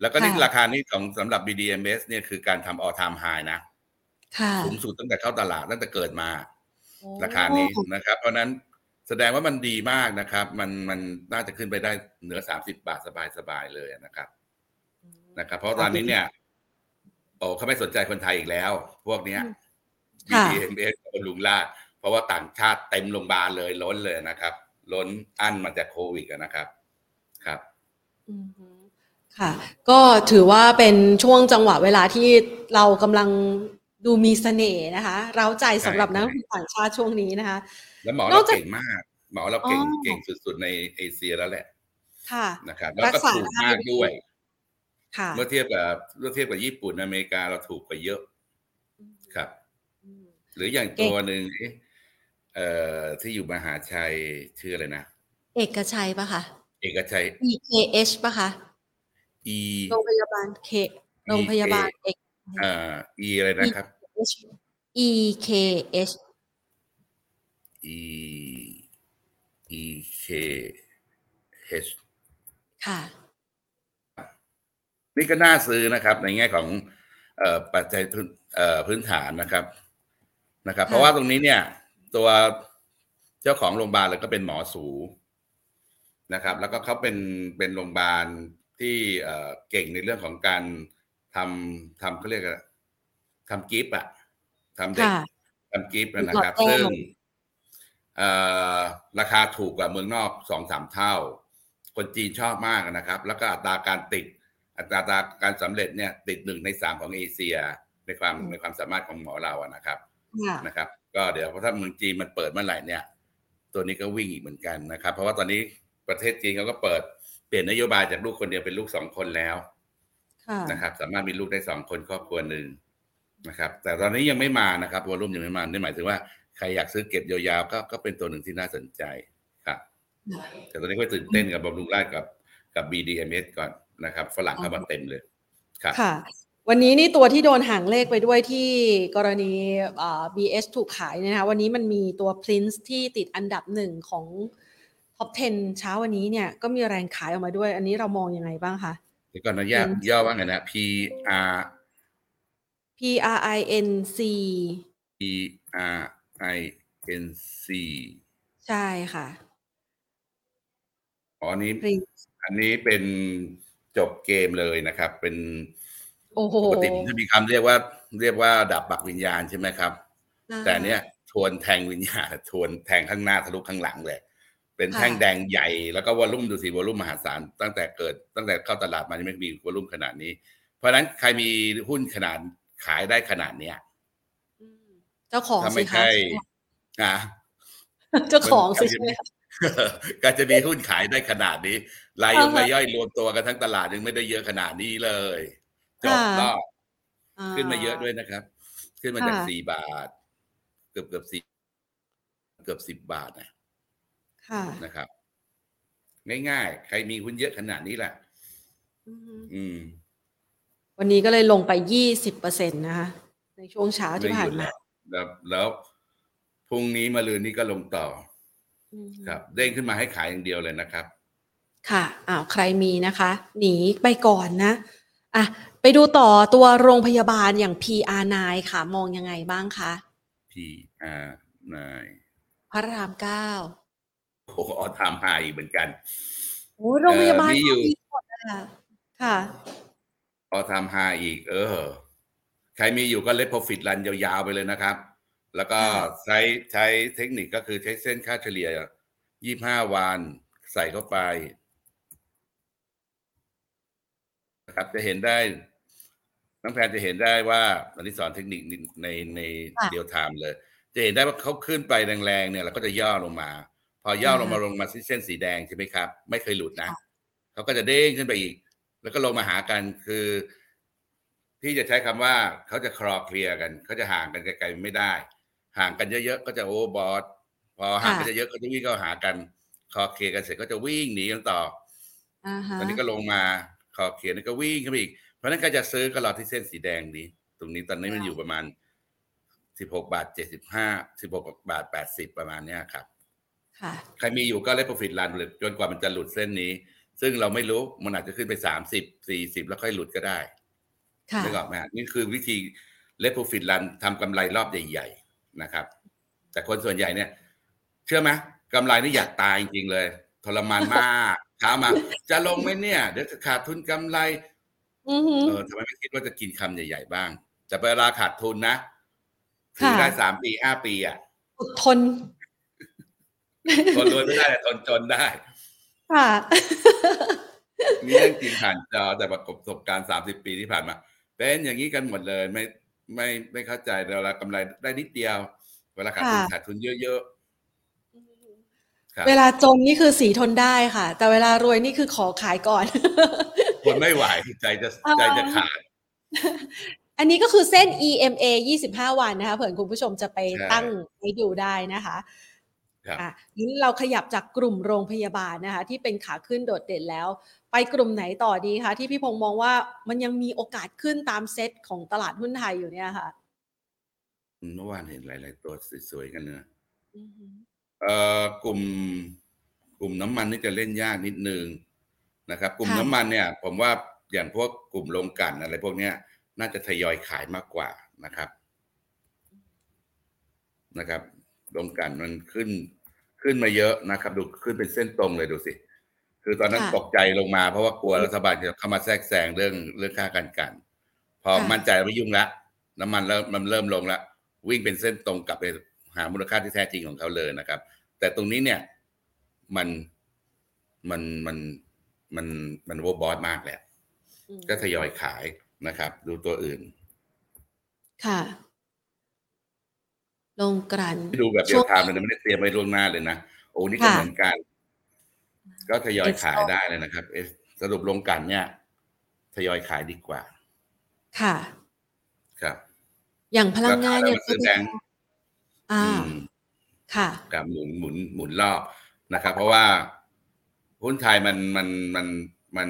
แล้วก็นี่ค่ะราคานี้ของสำหรับ BDMs เนี่ยคือการทำ all time high นะค่ะสูงสุดตั้งแต่เข้าตลาดตั้งแต่เกิดมาโอ้ราคานี้นะครับ เพราะฉะนั้นแสดงว่ามันดีมากนะครับ มันมันน่าจะขึ้นไปได้เหนือ30บาทสบายๆเลยนะครับ นะครับ เพราะตอนนี้เนี่ยโอ้เขาไม่สนใจคนไทยอีกแล้ว พวกเนี้ยค่ะ BDMs กับบำรุงราชเพราะว่าต่างชาติเต็มโรงพยาบาลเลยล้นเลยนะครับ ล้นอั้นมาจากโควิดอะนะครับ ครับอืมฮึค่ะ ก็ถือว่าเป็นช่วงจังหวะเวลาที่เรากำลังดูมีเสน่ห์นะคะ เร้าใจสำหรับใช่นักลงทุนต่างชาติช่วงนี้นะคะ แล้วหมอนอเรากจากเก่งมาก หมอเราเก่งอ๋อเก่งสุดๆในเอเชียแล้วแหละ ค่ะนะครับแล้วรัก็กษาถูกมากด้วยค่ะ เมื่อเทียบกับเมื่อเทียบกับญี่ปุ่นอเมริกาเราถูกกว่าเยอะ ครับอืมหรืออย่างเก่งตัวหนึ่งที่เอ่อที่อยู่มหาชัยชื่ออะไรนะ เอกชัยปะคะเอกชัย EKH ปะคะ E โรงพยาบาลเคโรงพยาบาลเอกเอ่อ E อะไรนะครับ EKH E E K H ค่ะ นี่ก็น่าซื้อนะครับ ในแง่ของเอ่อปัจจัยพื้นเอ่อพื้นฐานนะครับนะครับค่ะเพราะว่าตรงนี้เนี่ย ตัวเจ้าของโรงพยาบาลเลยก็เป็นหมอสูนะครับ แล้วก็เขาเป็นเป็นโรงพยาบาลที่เอ่อเก่งในเรื่องของการทำทำเขาเรียกอะไรทำกิฟต์อะทำเด็กค่ะทำกิฟต์นะครับหลอดแก้วซึ่งเอ่อราคาถูกกว่าเมืองนอกสองสามเท่า คนจีนชอบมากนะครับ แล้วก็อัตราการติด อัตราการสำเร็จเนี่ยติดหนึ่งในสามของเอเชียในความในความสามารถของหมอเราอะนะครับค่ะนะครับ ก็เดี๋ยวถ้าเมืองจีนมันเปิดเมื่อไหร่เนี่ย ตัวนี้ก็วิ่งอีกเหมือนกันนะครับ เพราะว่าตอนนี้ประเทศจีนเขาก็เปิดเปลี่ยนนโยบายจากลูกคนเดียวเป็นลูกสองคนแล้วค่ะนะครับ สามารถมีลูกได้สองคนครอบครัวหนึ่งนะครับ แต่ตอนนี้ยังไม่มานะครับวอลุ่มยังไม่มานี่หมายถึงว่าใครอยากซื้อเก็บยาวๆก็ก็เป็นตัวหนึ่งที่น่าสนใจครับ แต่ตอนนี้ก็ตื่นเต้นกับบำรุงราชกับกับ BDMs ก่อน นะครับฝรั่งเข้ามาเต็มเลยครับค่ะ วันนี้นี่ตัวที่โดนห่างเลขไปด้วยที่กรณีอ่า BS ถูกขายเนี่ยนะคะวันนี้มันมีตัว Prince ที่ติดอันดับหนึ่งของ Top 10 เช้าวันนี้เนี่ยก็มีแรงขายออกมาด้วย อันนี้เรามองยังไงบ้างคะเดี๋ยวก่อนนะย่าย่อว่าไงนะ P R P R I N C P R I N C ใช่ค่ะ อ๋ออันนี้ Prince อันนี้เป็น จบเกมเลยนะครับ เป็นโอ้โหปกติมันจะมีคำเรียกว่า เรียกว่าดับปักวิญญาณใช่ไหมครับ แต่เนี้ยชวนแทงวิญญาณชวนแทงข้างหน้าทะลุข้างหลังเลยเป็นแท่งแดงใหญ่แล้วก็วอลลุ่มดูสิวอลลุ่มมหาศาลตั้งแต่เกิดตั้งแต่เข้าตลาดมายังไม่มีวอลลุ่มขนาดนี้ เพราะฉะนั้นใครมีหุ้นขนาดขายได้ขนาดเนี้ยอืมเจ้าของถ้าสิไม่คะใช่อะเจ้าของสิใช่ไหมคะการจะมีหุ้นขายได้ขนาดนี้ รายยงอ่าฮะรายย่อยรวมตัวกันทั้งตลาดยังไม่ได้เยอะขนาดนี้เลยจบค่ะรอบอ่ขึ้นมาเยอะด้วยนะครับ ขึ้นมาจากค่ะสี่บาท เกือบเกือบสี่เกือบสิบบาทนะค่ะนะครับ ง่ายๆ ใครมีหุ้นเยอะขนาดนี้แหละอืมอืม วันนี้ก็เลยลงไปยี่สิบเปอร์เซ็นตนะคะ ในช่วงเช้าที่ผ่านมาแล้วแล้วพรุ่งนี้มาลืนนี้ก็ลงต่ออืมครับ เด้งขึ้นมาให้ขายอย่างเดียวเลยนะครับ ค่ะอ้าวใครมีนะคะ หนีไปก่อนนะอะไปดูต่อตัวโรงพยาบาลอย่าง PR9 ค่ะ มองยังไงบ้างคะ P R นายพระรามเก้าโอ้โหออทามไฮอีกเหมือนกันโอ้โรงพยาบาลเอ่อมีอยู่ก็มีหมดอะค่ะออทามไฮอีก เออ ใครมีอยู่ก็เล t โปรฟิตรันยาวๆไปเลยนะครับ แล้วก็ค่ะใช้ใช้เทคนิคก็คือใช้เส้นค่าเฉลี่ย 25 วันใส่เข้าไป นะครับจะเห็นได้น้องแพนจะเห็นได้ว่าอันนี้สอนเทคนิคในในค่ะเดียวไทม์เลย จะเห็นได้ว่าเขาขึ้นไปแรงๆเนี่ยเราก็จะย่อลงมา พอย่อลงมาลงมาที่เส้นสีแดงใช่ไหมครับ ไม่เคยหลุดนะเขาก็จะเด้งขึ้นไปอีก แล้วก็ลงมาหากันคือพี่จะใช้คำว่าเขาจะคลอเคลียร์กันเขาจะห่างกันไกลๆไม่ได้ ห่างกันเยอะๆก็จะโอ้บอสพอห่างกันเยอะๆก็จะวิ่งเข้าหากันคลอเคลียร์กันเสร็จก็จะวิ่งหนีกันต่ออ่าฮะตอนนี้ก็ลงมา คลอเคลียร์แล้วก็วิ่งขึ้นไปอีก เพราะฉะนั้นก็จะซื้อก็รอที่เส้นสีแดงนี้ ตรงนี้ตอนนี้มันอยู่ประมาณสิบหกบาทเจ็ดสิบห้าสิบหกบาทแปดสิบประมาณเนี้ยครับค่ะใครมีอยู่ก็เล t โปรฟิตรันเลยจนกว่ามันจะหลุดเส้นนี้ ซึ่งเราไม่รู้มันอาจจะขึ้นไปสามสิบสี่สิบแล้วค่อยหลุดก็ได้ค่ะนึกออกไหมฮะนี่คือวิธีเล t โปรฟิตรันทำกำไรรอบใหญ่ๆนะครับ แต่คนส่วนใหญ่เนี่ย เชื่อไหมกำไรนี่อยากตายจริงๆเลย ทรมานมากเช้ามา จะลงไหมเนี่ย เดี๋ยวจะขาดทุนกำไรอือหือเออทำไมไม่คิดว่าจะกินคำใหญ่ ๆ บ้าง แต่เวลาขาดทุนนะถือค่ะได้สามปีห้าปีอะอดทนทนรวยไม่ได้แต่ทนจนได้ค่ะนี่เรื่องจริงผ่านจอแต่ประสบการณ์สามสิบปีที่ผ่านมา เป็นอย่างนี้กันหมดเลย ไม่ไม่ไม่เข้าใจเวลากำไรได้นิดเดียว เวลาขาดทุนค่ะขาดทุนเยอะๆ ครับ เวลาจนนี่คือสีทนได้ค่ะ แต่เวลารวยนี่คือขอขายก่อนทนไม่ไหวใจจะอ่าใจจะขาด อันนี้ก็คือเส้น EMA 25 วันนะคะ เผื่อคุณผู้ชมจะไปใช่ ตั้งให้ดูได้นะคะครับ อะงั้นเราขยับจากกลุ่มโรงพยาบาลนะคะ ที่เป็นขาขึ้นโดดเด่นแล้ว ไปกลุ่มไหนต่อดีคะที่พี่พงษ์มองว่ามันยังมีโอกาสขึ้นตามเซตของตลาดหุ้นไทยอยู่เนี่ยค่ะ เมื่อวานเห็นหลาย ๆ ตัวสวย ๆ กันเนอะอือหือเอ่อ กลุ่มกลุ่มน้ำมันนี่จะเล่นยากนิดนึงนะครับ กลุ่มค่ะน้ำมันเนี่ย ผมว่าอย่างพวกกลุ่มโรงกลั่นอะไรพวกเนี้ยน่าจะทยอยขายมากกว่านะครับนะครับโรงกลั่นมันขึ้นขึ้นมาเยอะนะครับ ดูขึ้นเป็นเส้นตรงเลยดูสิ คือตอนนั้นค่ะตกใจลงมาเพราะว่ากลัวรัฐบาลจะเข้ามาแทรกแซงเรื่องเรื่องค่าการกลัน พอค่ะมั่นใจไม่ยุ่งละน้ำมันเริ่มมันเริ่มลงละวิ่งเป็นเส้นตรงกลับไป หามูลค่าที่แท้จริงของเขาเลยนะครับ แต่ตรงนี้เนี่ยมันมันมันมันมันโวบอสมากแหละอืมก็ทยอยขายนะครับ ดูตัวอื่น ค่ะ ลงกลั่นที่ดูแบบเดีช่ยวงวไทม์เลยนะไม่ได้เตรียมไว้ล่วงหน้าเลยนะ โอ้นี่ก็ค่ะเหมือนกัน ก็ทยอย Exxon ขายได้เลยนะครับเอสสรุปลงกันเนี่ยทยอยขายดีกว่า ค่ะ ครับ อย่างพลังงานก็ขายแล้วเนี่ยมาซื้อแบงค์ อ่าอืมค่ะกับหมุนหมุนหมุนรอบนะครับ เพราะว่าหุ้นไทยมันมันมันมัน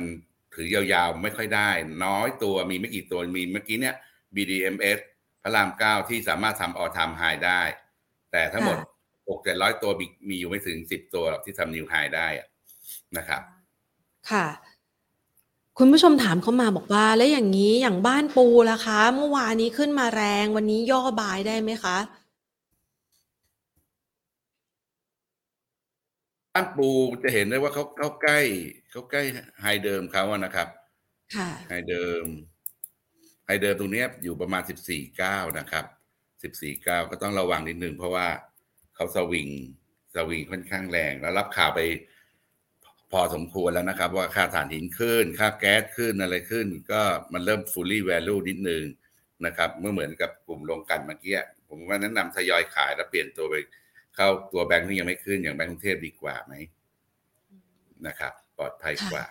ถือยาวๆไม่ค่อยได้ น้อยตัวมีไม่กี่ตัวมีเมื่อกี้เนี่ย BDMs พระรามเก้าที่สามารถทำออทามไฮได้ แต่ทั้งหมดค่ะหกเจ็ดร้อยตัวมีมีอยู่ไม่ถึงสิบตัวหรอกที่ทำนิวไฮได้อะนะครับ ค่ะ คุณผู้ชมถามเข้ามาบอกว่า แล้วอย่างนี้อย่างบ้านปูล่ะคะ เมื่อวานนี้ขึ้นมาแรงวันนี้ย่อบายได้ไหมคะ บ้านปูจะเห็นได้ว่าเขาเขาใกล้เขาใกล้ไฮเดิมเขาอะนะครับค่ะไฮเดิมไฮเดิมตรงเนี้ยอยู่ประมาณสิบสี่เก้านะครับสิบสี่เก้าก็ต้องระวังนิดนึงเพราะว่าเขาสวิงสวิงค่อนข้างแรงแล้วรับข่าวไปพอสมควรแล้วนะครับ ว่าค่าถ่านหินขึ้น ค่าแก๊สขึ้นอะไรขึ้น ก็มันเริ่ม fully value นิดนึงนะครับ เมื่อเหมือนกับกลุ่มลงกลันเมื่อกี้ผมว่าแนะนำทยอยขายแล้วเปลี่ยนตัวไป เข้าตัวแบงค์ที่ยังไม่ขึ้นอย่างแบงก์กรุงเทพดีกว่าไหมนะครับ ปลอดภัยกว่า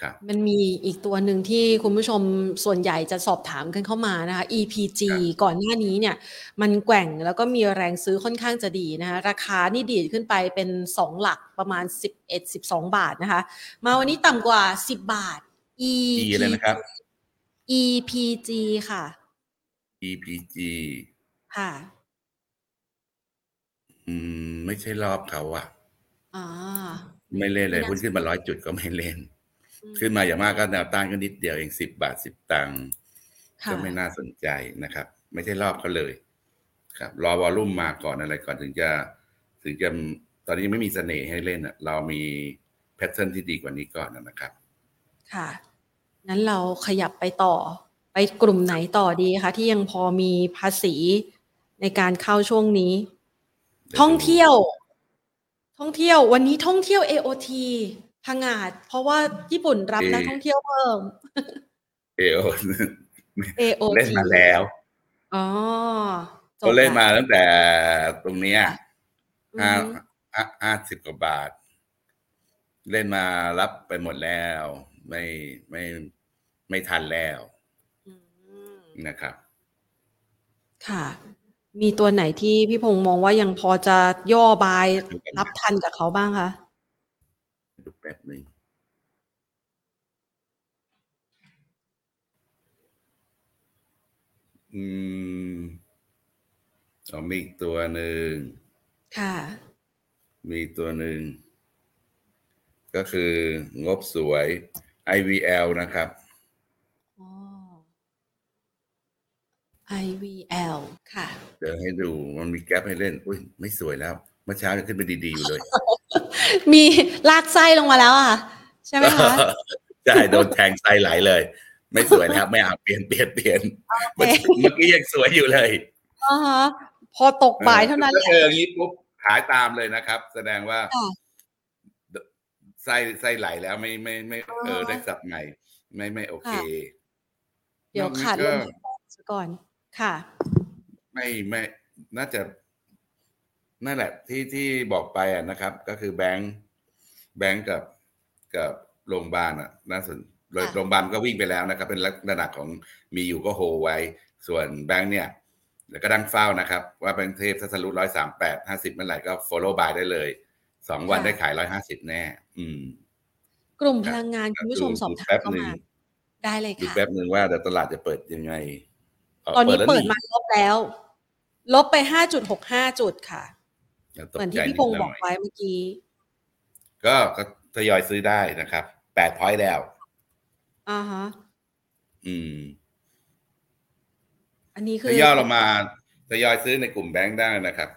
ครับมันมีอีกตัวหนึ่งที่คุณผู้ชมส่วนใหญ่จะสอบถามกันเข้ามานะคะ EPG ครับก่อนหน้านี้เนี่ยมันแกว่งแล้วก็มีแรงซื้อค่อนข้างจะดีนะคะราคานี่ดีดขึ้นไปเป็น 2 หลักประมาณ 11 12 บาทนะคะ มาวันนี้ต่ำกว่า 10 บาท E อะไรนะครับ EPG ค่ะ EPG ค่ะ อืม ไม่ใช่รอบเขาอะอ๋อไม่เล่นเลยไม่น่าหุ้นขึ้นมาร้อยจุดก็ไม่เล่น อืมขึ้นมาอย่างมากก็แนวต้านก็นิดเดียวเองสิบบาทสิบตังค์ค่ะก็ไม่น่าสนใจนะครับ ไม่ใช่รอบเขาเลย ครับ รอวอลลุ่มมาก่อนอะไรก่อนถึงจะ ถึงจะตอนนี้ไม่มีเสน่ห์ให้เล่นอะเรามีแพทเทิร์นที่ดีกว่านี้ก่อนนะครับ ค่ะ นั้นเราขยับไปต่อ ไปกลุ่มไหนต่อดีคะ ที่ยังพอมีภาษีในการเข้าช่วงนี้ ท่องเที่ยว ท่องเที่ยว วันนี้ท่องเที่ยว AOT พังงาด เพราะว่าญี่ปุ่นรับเอ่อนักท่องเที่ยวเพิ่มเอโอ AOT เล่นมาแล้วอ๋อจบเขาเล่นละมาตั้งแต่ตรงเนี้ยอืห้าอฮึห้าห้าสิบกว่าบาท เล่นมารับไปหมดแล้ว ไม่ไม่ไม่ทันแล้วอืมนะครับ ค่ะ มีตัวไหนที่พี่พงษ์มองว่ายังพอจะย่อบายรับทันกับเขาบ้างคะดูแป๊บหนึ่งอืมเอามีอีกตัวหนึ่งค่ะ มีอีกตัวหนึ่ง ก็คืองบสวย IVL นะครับ อ๋อ IVL ค่ะ เดี๋ยวให้ดูมันมีแกลบให้เล่น อุ้ยไม่สวยแล้วเมื่อเช้ายังขึ้นไปดีๆอยู่เลย มีลากไส้ลงมาแล้วอะ ใช่ไหมคะใช่โดนแทงไส้ไหลเลย ไม่สวยแล้วไม่เอาเปลี่ยนเปลี่ยนเปลี่ยนเมื่อเมื่อกี้ยังสวยอยู่เลยอ๋อฮะพอตกบ่ายเท่านั้นแหถ้าละเจออย่างนี้ปุ๊บขายตามเลยนะครับ แสดงว่าค่ะไส้ไส้ไหลแล้วไม่ไม่ไม่เอออ่าฮะได้สับใหม่ไม่ไม่โอเคค่ะเดี๋ยวนอกนั้นขาดลก็งซะก่อน ค่ะ ไม่ไม่น่าจะนั่นแหละที่ที่บอกไปอะนะครับ ก็คือแบงค์แบงค์กับกับโรงพยาบาลอะน่าสนค่ะโรงพยาบาลก็วิ่งไปแล้วนะครับ เป็นลักษณะของมีอยู่ก็โฮไว้ ส่วนแบงค์เนี่ยเดี๋ยวก็ดังเฝ้านะครับ ว่าแบงค์เทพถ้าทะลุร้อยสามแปดห้าสิบเมื่อไหร่ก็ follow by ได้เลยสองวันได้ขายร้อยห้าสิบแน่ อืม กลุ่มพลังงานคุณผู้ชมดูสอบถามแป๊บเข้าหนึ่งมา ได้เลยดูค่ะแป๊บหนึ่งว่าเดี๋ยวตลาดจะเปิดยังไง ตอนนี้แล้วเปิดมาลบแล้ว ลบไปห้าจุดหกห้าจุดค่ะอย่าตเหมือนใจที่พี่พงษ์นิดหบน่อกไว้เมื่อกี้ ก็ก็ทยอยซื้อได้นะครับแปดพอยต์แล้วอ่าฮะอืม อันนี้คืทอยอยเรามาทยอยซื้อในกลุ่มแบงค์ได้นะครับ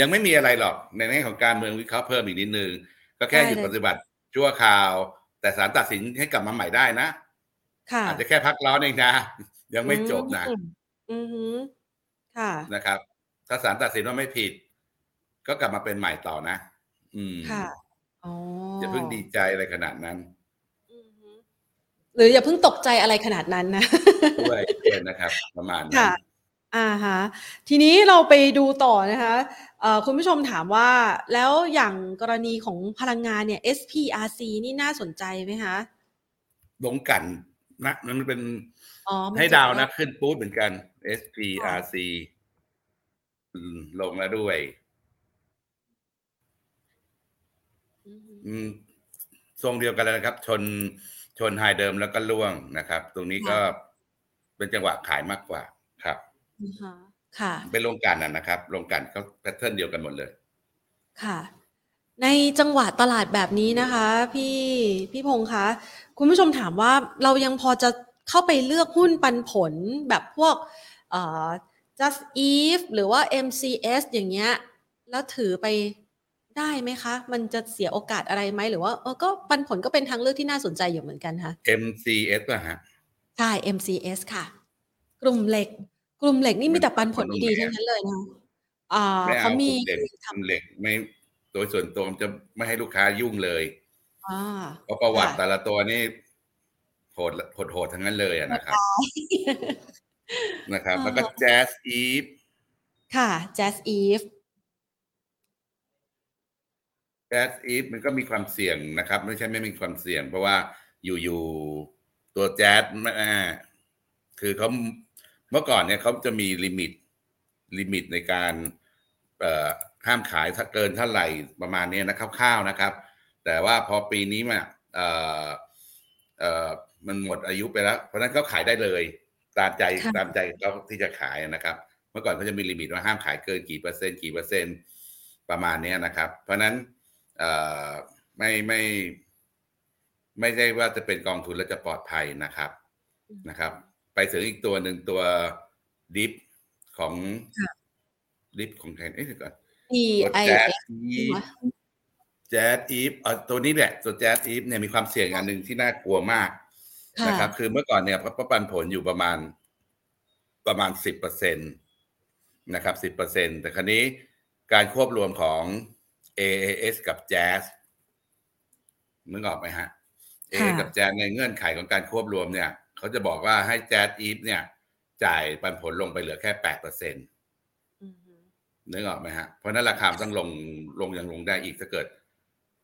ยังไม่มีอะไรหรอก ในแง่ของการเมืองวิเคราะห์เพิ่มอีกนิดนึง ก็แค่หยุดปฏิบัติชั่วคราว แต่ศาลตัดสินให้กลับมาใหม่ได้นะค่ะอาจจะแค่พักร้อนเองนะ ยังไม่จบนะอืมอือฮึค่ะ นะครับ ถ้าศาลตัดสินว่าไม่ผิด ก็กลับมาเป็นใหม่ต่อนะ อืมค่ะอ๋ออย่าเพิ่งดีใจอะไรขนาดนั้นอือฮึหรืออย่าเพิ่งตกใจอะไรขนาดนั้นนะด้วยด้วยนะครับ ประมาณนั้นค่ะอ่าฮะทีนี้เราไปดูต่อนะคะเอ่อคุณผู้ชมถามว่าแล้วอย่างกรณีของพลังงานเนี่ย SPRC นี่น่าสนใจไหมคะลงกัน นะมันเป็นอ๋อมันให้จะดาวนะขึ้นปู๊ดเหมือนกัน SPRC อืมลงแล้วด้วยอือฮึอืมทรงเดียวกันเลยนะครับ ชนชนไฮเดิมแล้วก็ล่วงนะครับ ตรงนี้ก็เป็นจังหวะขายมากกว่าครับอือฮะค่ะ เป็นโรงกลั่นนะนะครับโรงกลั่นเขาแพทเทิร์นเดียวกันหมดเลย ค่ะ ในจังหวะตลาดแบบนี้นะคะ พี่พี่พงษ์คะ คุณผู้ชมถามว่าเรายังพอจะเข้าไปเลือกหุ้นปันผลแบบพวกเอ่อ just eve หรือว่า MCS อย่างเงี้ย แล้วถือไปได้ไหมคะ มันจะเสียโอกาสอะไรไหม หรือว่าเออก็ปันผลก็เป็นทางเลือกที่น่าสนใจอยู่เหมือนกันค่ะ MCS ป่ะฮะ ใช่ MCS ค่ะ กลุ่มเหล็ก กลุ่มเหล็กนี่มีแต่ปันผลดีๆทั้งนั้นเลยนะอ่าไม่เอาเขากมีลุ่มเหล็กกลุ่มเหล็กไม่ โดยส่วนตัวผมจะไม่ให้ลูกค้ายุ่งเลยอ่าเพราะประวัติค่ะแต่ละตัวนี่โหดโหดโหดทั้งนั้นเลยอะนะครับ นะครับ แล้วก็ Jazz Eve ค่ะ Jazz Eve JASIF มันก็มีความเสี่ยงนะครับ ไม่ใช่ไม่มีความเสี่ยง เพราะว่าอยู่ๆตัว Jazz อ่าคือเขาเมื่อก่อนเนี่ยเขาจะมี limit limit ในการเอ่อ ห้ามขายถ้าเกินเท่าไหร่ประมาณเนี้ยนะคร่าวๆนะครับ แต่ว่าพอปีนี้มาเอ่อเอ่อมันหมดอายุไปแล้ว เพราะฉะนั้นเขาขายได้เลยตามใจค่ะตามใจเขาที่จะขายนะครับ เมื่อก่อนเขาจะมี limit ว่าห้ามขายเกินกี่เปอร์เซ็นต์กี่เปอร์เซ็นต์ประมาณเนี้ยนะครับ เพราะฉะนั้นเอ่อไม่ไม่ ไม่ใช่ว่าจะเป็นกองทุนแล้วจะปลอดภัยนะครับนะครับ ไปถึงอีกตัวหนึ่งตัวดิฟของ ค่ะดิฟของใครเอ๊ะเดี๋ยวก่อน E ตัว I แจ๊ส F อีฟแจ๊สอีฟเอ่อตัวนี้แหละ ตัวแจ๊สอีฟเนี่ยมีความเสี่ยงอันหนึ่งที่น่ากลัวมากค่ะนะครับ คือเมื่อก่อนเนี่ยประปันผลอยู่ประมาณประมาณสิบเปอร์เซ็นตนะครับสิบเปอร์เซ็นแต่ครั้นี้การควบรวมของ AAS กับ Jazz นึกออกไหมฮะ A ค่ะ กับ Jazz ในเงื่อนไขของการควบรวมเนี่ยเขาจะบอกว่าให้ Jazz Eve เนี่ย จ่ายปันผลลงไปเหลือแค่แปดเปอร์เซ็นต์อืม นึกออกไหมฮะ เพราะนั้นราคาต้องลงลงยังลงได้อีกถ้าเกิด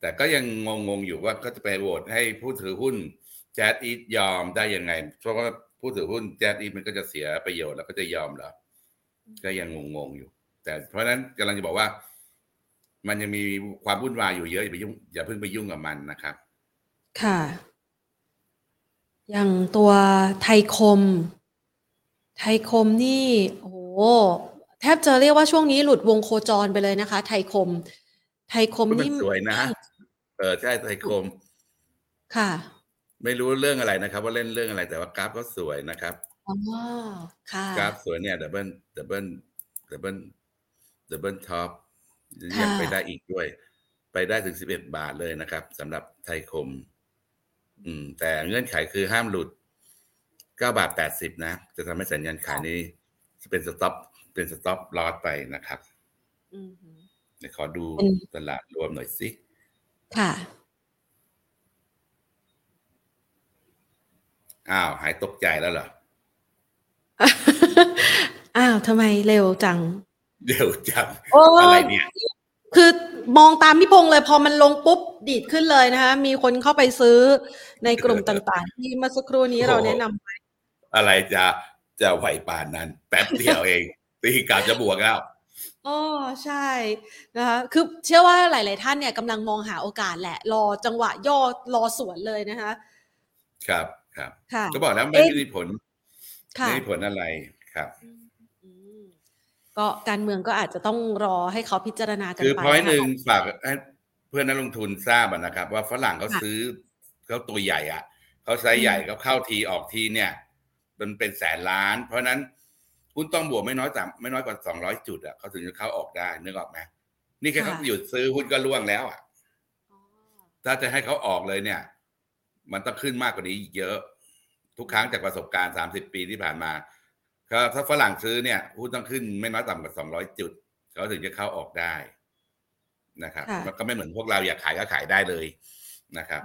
แต่ก็ยังงงๆอยู่ว่าก็จะไปโหวตให้ผู้ถือหุ้นแจ๊ดอีทยอมได้ยังไง เพราะว่าผู้ถือหุ้นแจ๊ดอีทมันก็จะเสียประโยชน์แล้วก็จะยอมเหรอก็ยังงงๆอยู่ แต่เพราะฉะนั้นกำลังจะบอกว่า มันยังมีความวุ่นวายอยู่เยอะอย่าไปยุ่งอย่าเพิ่งไปยุ่งกับมันนะครับ ค่ะ อย่างตัวไทยคม ไทยคมนี่ โอ้โห แทบจะเรียกว่าช่วงนี้หลุดวงโคจรไปเลยนะคะ ไทยคม ไทยคมมันนี่สวยนะ เออใช่ไทยคม ค่ะ ไม่รู้เรื่องอะไรนะครับ ว่าเล่นเรื่องอะไร แต่ว่ากราฟก็สวยนะครับอ๋อค่ะกราฟสวยเนี่ย double double double double top ค่ะยังไปได้อีกด้วย ไปได้ถึงสิบเอ็ดบาทเลยนะครับสำหรับไทยคม อืม แต่เงื่อนไขคือห้ามหลุดเก้าบาทแปดสิบนะ จะทำให้สัญญาณขายนี้จะเป็น stop เป็น stop loss ไปนะครับอืมเดี๋ยวขอดูเป็นตลาดรวมหน่อยสิ ค่ะ อ้าว หายตกใจแล้วเหรอ อ้าวทำไมเร็วจังเดี๋ยวจังโอ้อะไรยเนี่ย คือมองตามพี่พงษ์เลยพอมันลงปุ๊บ ดีดขึ้นเลยนะคะ มีคนเข้าไปซื้อในกลุ่มต่าง ๆ ที่เมื่อสักครู่นี้เราแนะนำไป อะไรจะจะไหวป่านนั้น แป๊บเดียวเอง ตีกาจะบวกแล้วอ๋อใช่นะคะคือเชื่อว่าหลาย ๆ ท่านเนี่ยกำลังมองหาโอกาสแหละ รอจังหวะย่อรอสวนเลยนะคะ ครับครับค่ะก็บอกแล้วไม่เอ๊ะมีผลค่ะไม่มีผลอะไรครับอืมก็การเมืองก็อาจจะต้องรอให้เขาพิจารณากันคือไปพอยหนึ่งนะคะฝากให้เพื่อนนักลงทุนทราบอะนะครับ ว่าฝรั่งเขาค่ะซื้อเขาตัวใหญ่อะเขาไซส์ใหญ่เขาเข้าทีออกทีเนี่ย มันเป็นแสนล้าน เพราะฉะนั้น หุ้นต้องบวกไม่น้อยต่ำไม่น้อยกว่าสองร้อยจุดอะเขาถึงจะเข้าออกได้นึกออกไหมนี่แค่เขาหยุดซื้อหุ้นก็ล่วงแล้วอะอ๋อถ้าจะให้เขาออกเลยเนี่ย มันต้องขึ้นมากกว่านี้อีกเยอะ ทุกครั้งจากประสบการณ์สามสิบปีที่ผ่านมาก็ถ้าฝรั่งซื้อเนี่ยหุ้นต้องขึ้นไม่น้อยต่ำกว่าสองร้อยจุดเขาถึงจะเข้าออกได้นะครับค่ะมันก็ไม่เหมือนพวกเราอยากขายก็ขายได้เลยนะครับ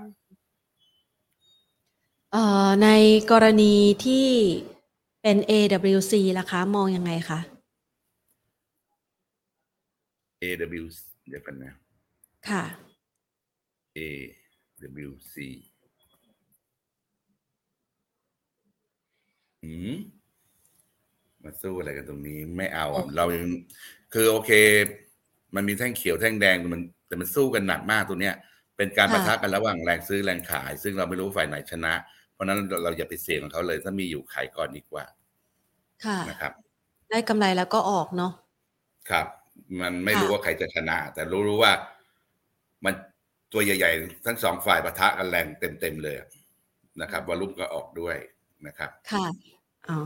เอ่อในกรณีที่ เป็น AWC ล่ะคะ มองยังไงคะ AW เดี๋ยวกันนะ ค่ะ AWC อืมมาสู้อะไรกันตรงนี้ไม่เอาอะโอ้เรายังคือโอเค มันมีแท่งเขียวแท่งแดงมัน แต่มันสู้กันหนักมากตัวเนี้ย เป็นการปะทะกันระหว่างแรงซื้อแรงขาย ซึ่งเราไม่รู้ฝ่ายไหนชนะ เพราะฉะนั้นเราเราอย่าไปเสี่ยงกับเขาเลยถ้ามีอยู่ขายก่อนดีกว่า ค่ะนะครับ ได้กำไรแล้วก็ออกเนาะครับ มันไม่ค่ะรู้ว่าใครจะชนะ แต่รู้รู้ว่ามันตัวใหญ่ๆ ทั้งสองฝ่ายปะทะกันแรงเต็มๆเลยนะครับวอลุ่มก็ออกด้วยนะครับ ค่ะอ๋อ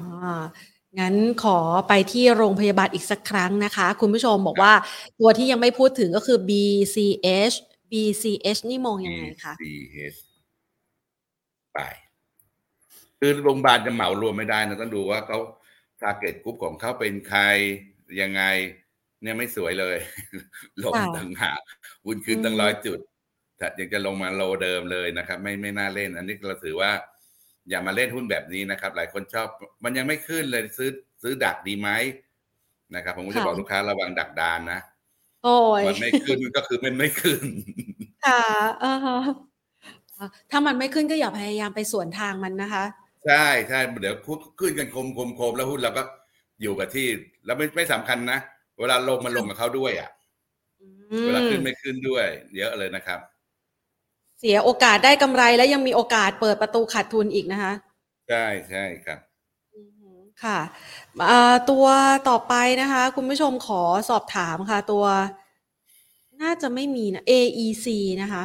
งั้นขอไปที่โรงพยาบาลอีกสักครั้งนะคะ คุณผู้ชมบอกว่าตัวที่ยังไม่พูดถึงก็คือ BCH BCH นี่มองยังไงคะ BCH ไป คือโรงพยาบาลจะเหมารวมไม่ได้นะต้องดูว่าเขา target group ของเขาเป็นใครยังไง เนี่ยไม่สวยเลย ลงค่ะต่างหากวุ้นขึ้นตั้งอืมร้อยจุดแต่ยังจะลงมา low เดิมเลยนะครับ ไม่ไม่น่าเล่น อันนี้เราถือว่า อย่ามาเล่นหุ้นแบบนี้นะครับ หลายคนชอบ มันยังไม่ขึ้นเลยซื้อซื้อดักดีไหมนะครับ ผมก็จะบอกลูกค้าระวังดักดานนะโอ้ยมันไม่ขึ้นก็คือมันไม่ขึ้น ค่ะอ่าฮะอะถ้ามันไม่ขึ้นก็อย่าพยายามไปสวนทางมันนะคะ ใช่ใช่เดี๋ยวขึ้นกันคมคมคมแล้วหุ้นเราก็อยู่กับที่ แล้วไม่ไม่สำคัญนะ เวลาลงมันลงกับเขาด้วยอะอืเวลาขึ้นมไม่ขึ้นด้วย เยอะเลยนะครับ เสียโอกาสได้กำไรและยังมีโอกาสเปิดประตูขาดทุนอีกนะคะ ใช่ใช่ครับอือหือค่ะเอ่อตัวต่อไปนะคะ คุณผู้ชมขอสอบถามค่ะ ตัว น่าจะไม่มีนะ AEC นะคะ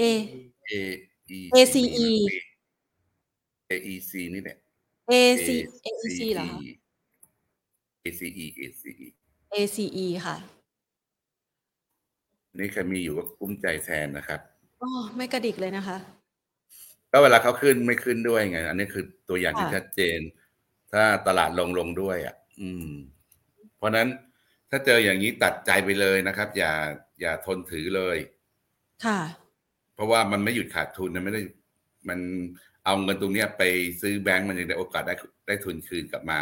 A A E ACE A E C นี่แหละ AC AEC เหรอคะ A C E A C E ACE ค่ะ นี่ใครมีอยู่ก็กุ้มใจแทนนะครับอ๋อไม่กระดิกเลยนะคะ ก็เวลาเขาขึ้นไม่ขึ้นด้วยไง อันนี้คือตัวอย่างที่ค่ะชัดเจน ถ้าตลาดลงลงด้วยอะ อืม เพราะฉะนั้นถ้าเจออย่างนี้ตัดใจไปเลยนะครับ อย่าอย่าทนถือเลย ค่ะ เพราะว่ามันไม่หยุดขาดทุนนะไม่ได้มัน เอาเงินตรงเนี้ยไปซื้อแบงก์มันยังได้โอกาสได้ได้ทุนคืนกลับมา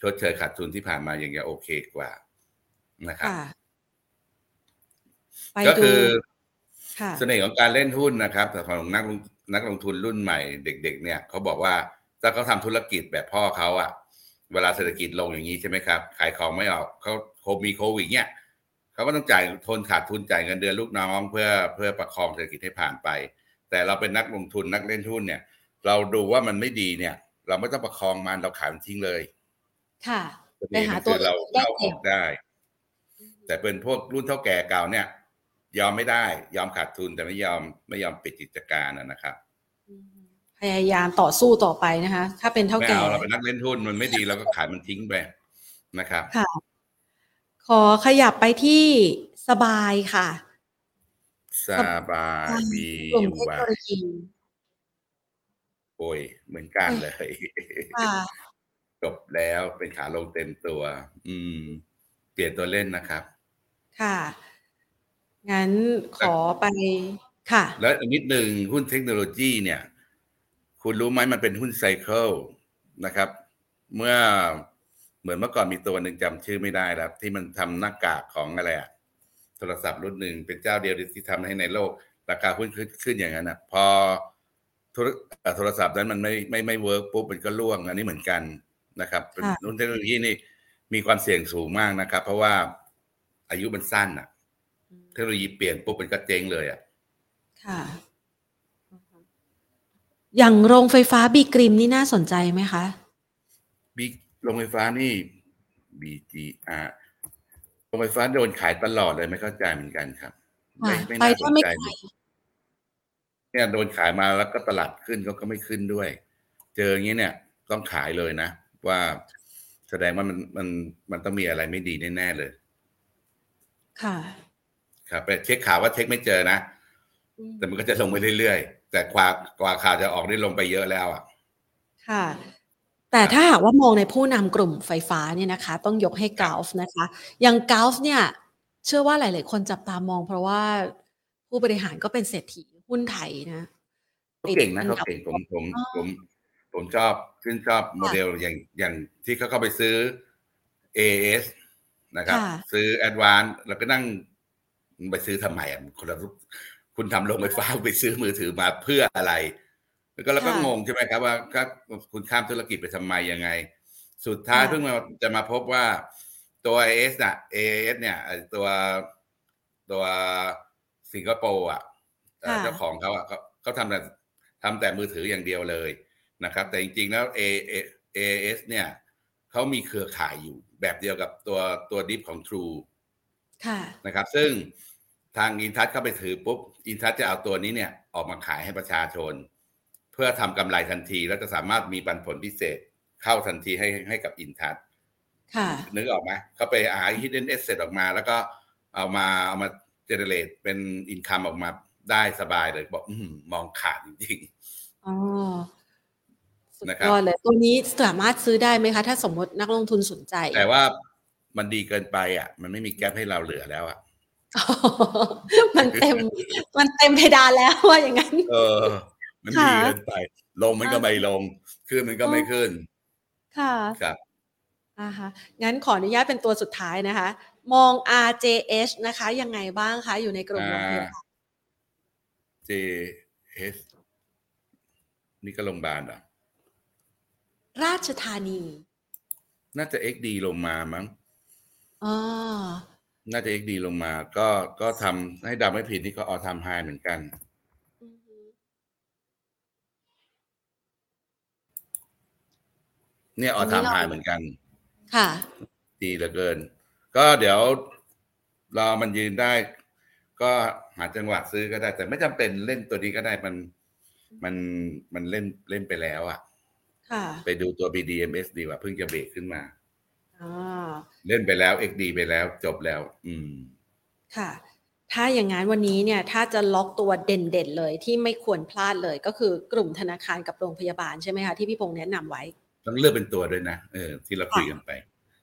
ชดเชยขาดทุนที่ผ่านมาอย่างเงี้ยโอเคกว่านะครับค่ะไปก็ดูคือค่ะเสน่ห์ของการเล่นหุ้นนะครับแต่ของนักลงนักลงทุนรุ่นใหม่เด็ก ๆ เนี่ยเขาบอกว่าถ้าเขาทำธุรกิจแบบพ่อเขาอะเวลาเศรษฐกิจลงอย่างนี้ใช่ไหมครับ ขายของไม่ออกเขาโคมีโควิดเนี่ยเขาก็ต้องจ่ายทนขาดทุนจ่ายเงินเดือนลูกน้อง เพื่อเพื่อประคองเศรษฐกิจให้ผ่านไป แต่เราเป็นนักลงทุนนักเล่นหุ้นเนี่ย เราดูว่ามันไม่ดีเนี่ย เราไม่ต้องประคองมันเราขายมันทิ้งเลย ค่ะประไปเด็นหามันตัวคือเราได้เราอเก็อบกได้ แต่เป็นพวกรุ่นเท่าแก่เก่าเนี่ย ยอมไม่ได้ ยอมขาดทุนแต่ไม่ยอมไม่ยอมปิดกิจการนะนะครับพยายามต่อสู้ต่อไปนะคะ ถ้าเป็นเท่าไม่แก่เอาเราเป็นนักเล่นหุ้นมันไม่ดีเราก็ขายมันทิ้งไปนะครับค่ะขอขยับไปที่สบายค่ะ สบายมีกลุ่อมยู่เทคว่า โนโลยีโอ้ยเหมือนกันเลยค่ะจบแล้วเป็นขาลงเต็มตัว อืม เปลี่ยนตัวเล่นนะครับ ค่ะ งั้นขอไปค่ะ แล้วอีกนิดหนึ่งหุ้นเทคโนโลยีเนี่ย คุณรู้ไหมมันเป็นหุ้นไซเคิลนะครับ เมื่อเหมือนเมื่อก่อนมีตัวหนึ่งจำชื่อไม่ได้แล้ว ที่มันทำหน้ากากของอะไรอะโทรศัพท์รุ่นหนึ่งเป็นเจ้าเดียวที่ทำให้ในโลก ราคาหุ้นขึ้นขึ้นอย่างนั้นนะพอ โทรเอ่อโทรศัพท์นั้นมันไม่ไม่ไม่ work ปุ๊บมันก็ร่วงอันนี้เหมือนกันนะครับเป็นค่ะหุ้นเทคโนโลยีนี่มีความเสี่ยงสูงมากนะครับ เพราะว่าอายุมันสั้นอะ เทคโนโลยีเปลี่ยนปุ๊บมันก็เจ๊งเลยอะค่ะ อย่างโรงไฟฟ้าบีกริมนี่น่าสนใจไหมคะบีโรงไฟฟ้านี่ BGR โรงไฟฟ้าโดนขายตลอดเลยไม่เข้าใจเหมือนกันครับ ไม่ค่ะไม่ไปน่าสถ้านไม่ใจไกล เนี่ยโดนขายมาแล้วก็ตลาดขึ้นก็ก็ไม่ขึ้นด้วย เจออย่างนี้เนี่ยต้องขายเลยนะ ว่าแสดงว่ามันมันมันต้องมีอะไรไม่ดีแน่ๆเลย ค่ะครับแต่เช็คข่าวว่าเช็คไม่เจอนะ แต่มันก็จะลงไปเรื่อยๆ แต่กว่ากว่าข่าวจะออกนี่ลงไปเยอะแล้วอะ ค่ะ แต่ถ้าหากว่ามองในผู้นำกลุ่มไฟฟ้าเนี่ยนะคะ ต้องยกให้กาฟนะคะอย่างกาฟเนี่ย เชื่อว่าหลาย ๆ คนจับตามองเพราะว่าผู้บริหารก็เป็นเศรษฐี หุ้นไทยนะเขาเก่งนะติดเขาอัดับเก่งผมผมอ๋อผมผมชอบขึ้นชอบโมเดลอย่างอย่างที่เขาเข้าไปซื้อ AS นะครับค่ะซื้อ Advance แล้วก็นั่งไปซื้อทำไมอะคนละคุณทำโรงไฟฟ้าไปซื้อมือถือมาเพื่ออะไร แล้วก็เราก็งงใช่ไหมครับว่าก็คุณข้ามธุรกิจไปทำไมยังไง สุดท้ายเพิ่งมาจะมาพบว่าตัว AS น่ะ AS เนี่ยไอ้ตัวตัวสิงคโปร์อะ เอ่อเจ้าของเขาอะเขาเขาทำแต่ทำแต่มือถืออย่างเดียวเลยนะครับ แต่จริงๆแล้ว A AS เนี่ยเขามีเครือข่ายอยู่แบบเดียวกับตัวตัวดิฟของ True ค่ะนะครับ ซึ่งทางอินทัชเข้าไปถือปุ๊บอินทัชจะเอาตัวนี้เนี่ยออกมาขายให้ประชาชน เพื่อทำกำไรทันที แล้วจะสามารถมีปันผลพิเศษเข้าทันทีให้ให้กับอินทัชค่ะนึกออกไหมเขาไปหา hidden asset ออกมา แล้วก็เอามาเอามา generate เป็นอินคัมออกมา ได้สบายเลยบอกออมองขาดจริงอ๋อสุดนะครับยอดเลยตัวนี้สามารถซื้อได้ไหมคะ ถ้าสมมตินักลงทุนสนใจๆแต่ว่ามันดีเกินไปอะ มันไม่มีแก๊ปให้เราเหลือแล้วอะมันเต็ม มันเต็มเพดานแล้วว่าอย่างนั้น เออ มันค่ะดีเกินไป ลงมันก็ไม่ลง ขึ้นมันก็ไม่ขึ้น ค่ะ ครับอ่าฮะงั้นขออนุญาตเป็นตัวสุดท้ายนะคะ มอง RJH นะคะ ยังไงบ้างคะ อยู่ในกลุ่มโรงพยาบาล จเอสนี่ก็โรงพยาบาลอะ ราชธานี น่าจะเอ็กดีลงมามั้งอ๋อน่าจะเอ็กดีลงมา ก็ก็ทำให้ดำไม่ผิดนี่ก็ออทำไฮเหมือนกันเนี่ยออทำมไฮเหมือนกัน ค่ะ ดีเหลือเกิน ก็เดี๋ยวรอมันยืนได้ ก็หาจังหวะซื้อก็ได้ แต่ไม่จำเป็นเล่นตัวนี้ก็ได้มันมันมันเล่นเล่นไปแล้วอะค่ะ ไปดูตัว BDMs ดีกว่าเพิ่งจะเบรกขึ้นมาอ่าเล่นไปแล้ว XD ไปแล้วจบแล้ว อืม ค่ะ ถ้าอย่างนั้นวันนี้เนี่ย ถ้าจะล็อกตัวเด่นๆเลยที่ไม่ควรพลาดเลยก็คือกลุ่มธนาคารกับโรงพยาบาลใช่ไหมคะที่พี่พงษ์แนะนำไว้ ต้องเลือกเป็นตัวด้วยนะเออที่เราคุยกันไป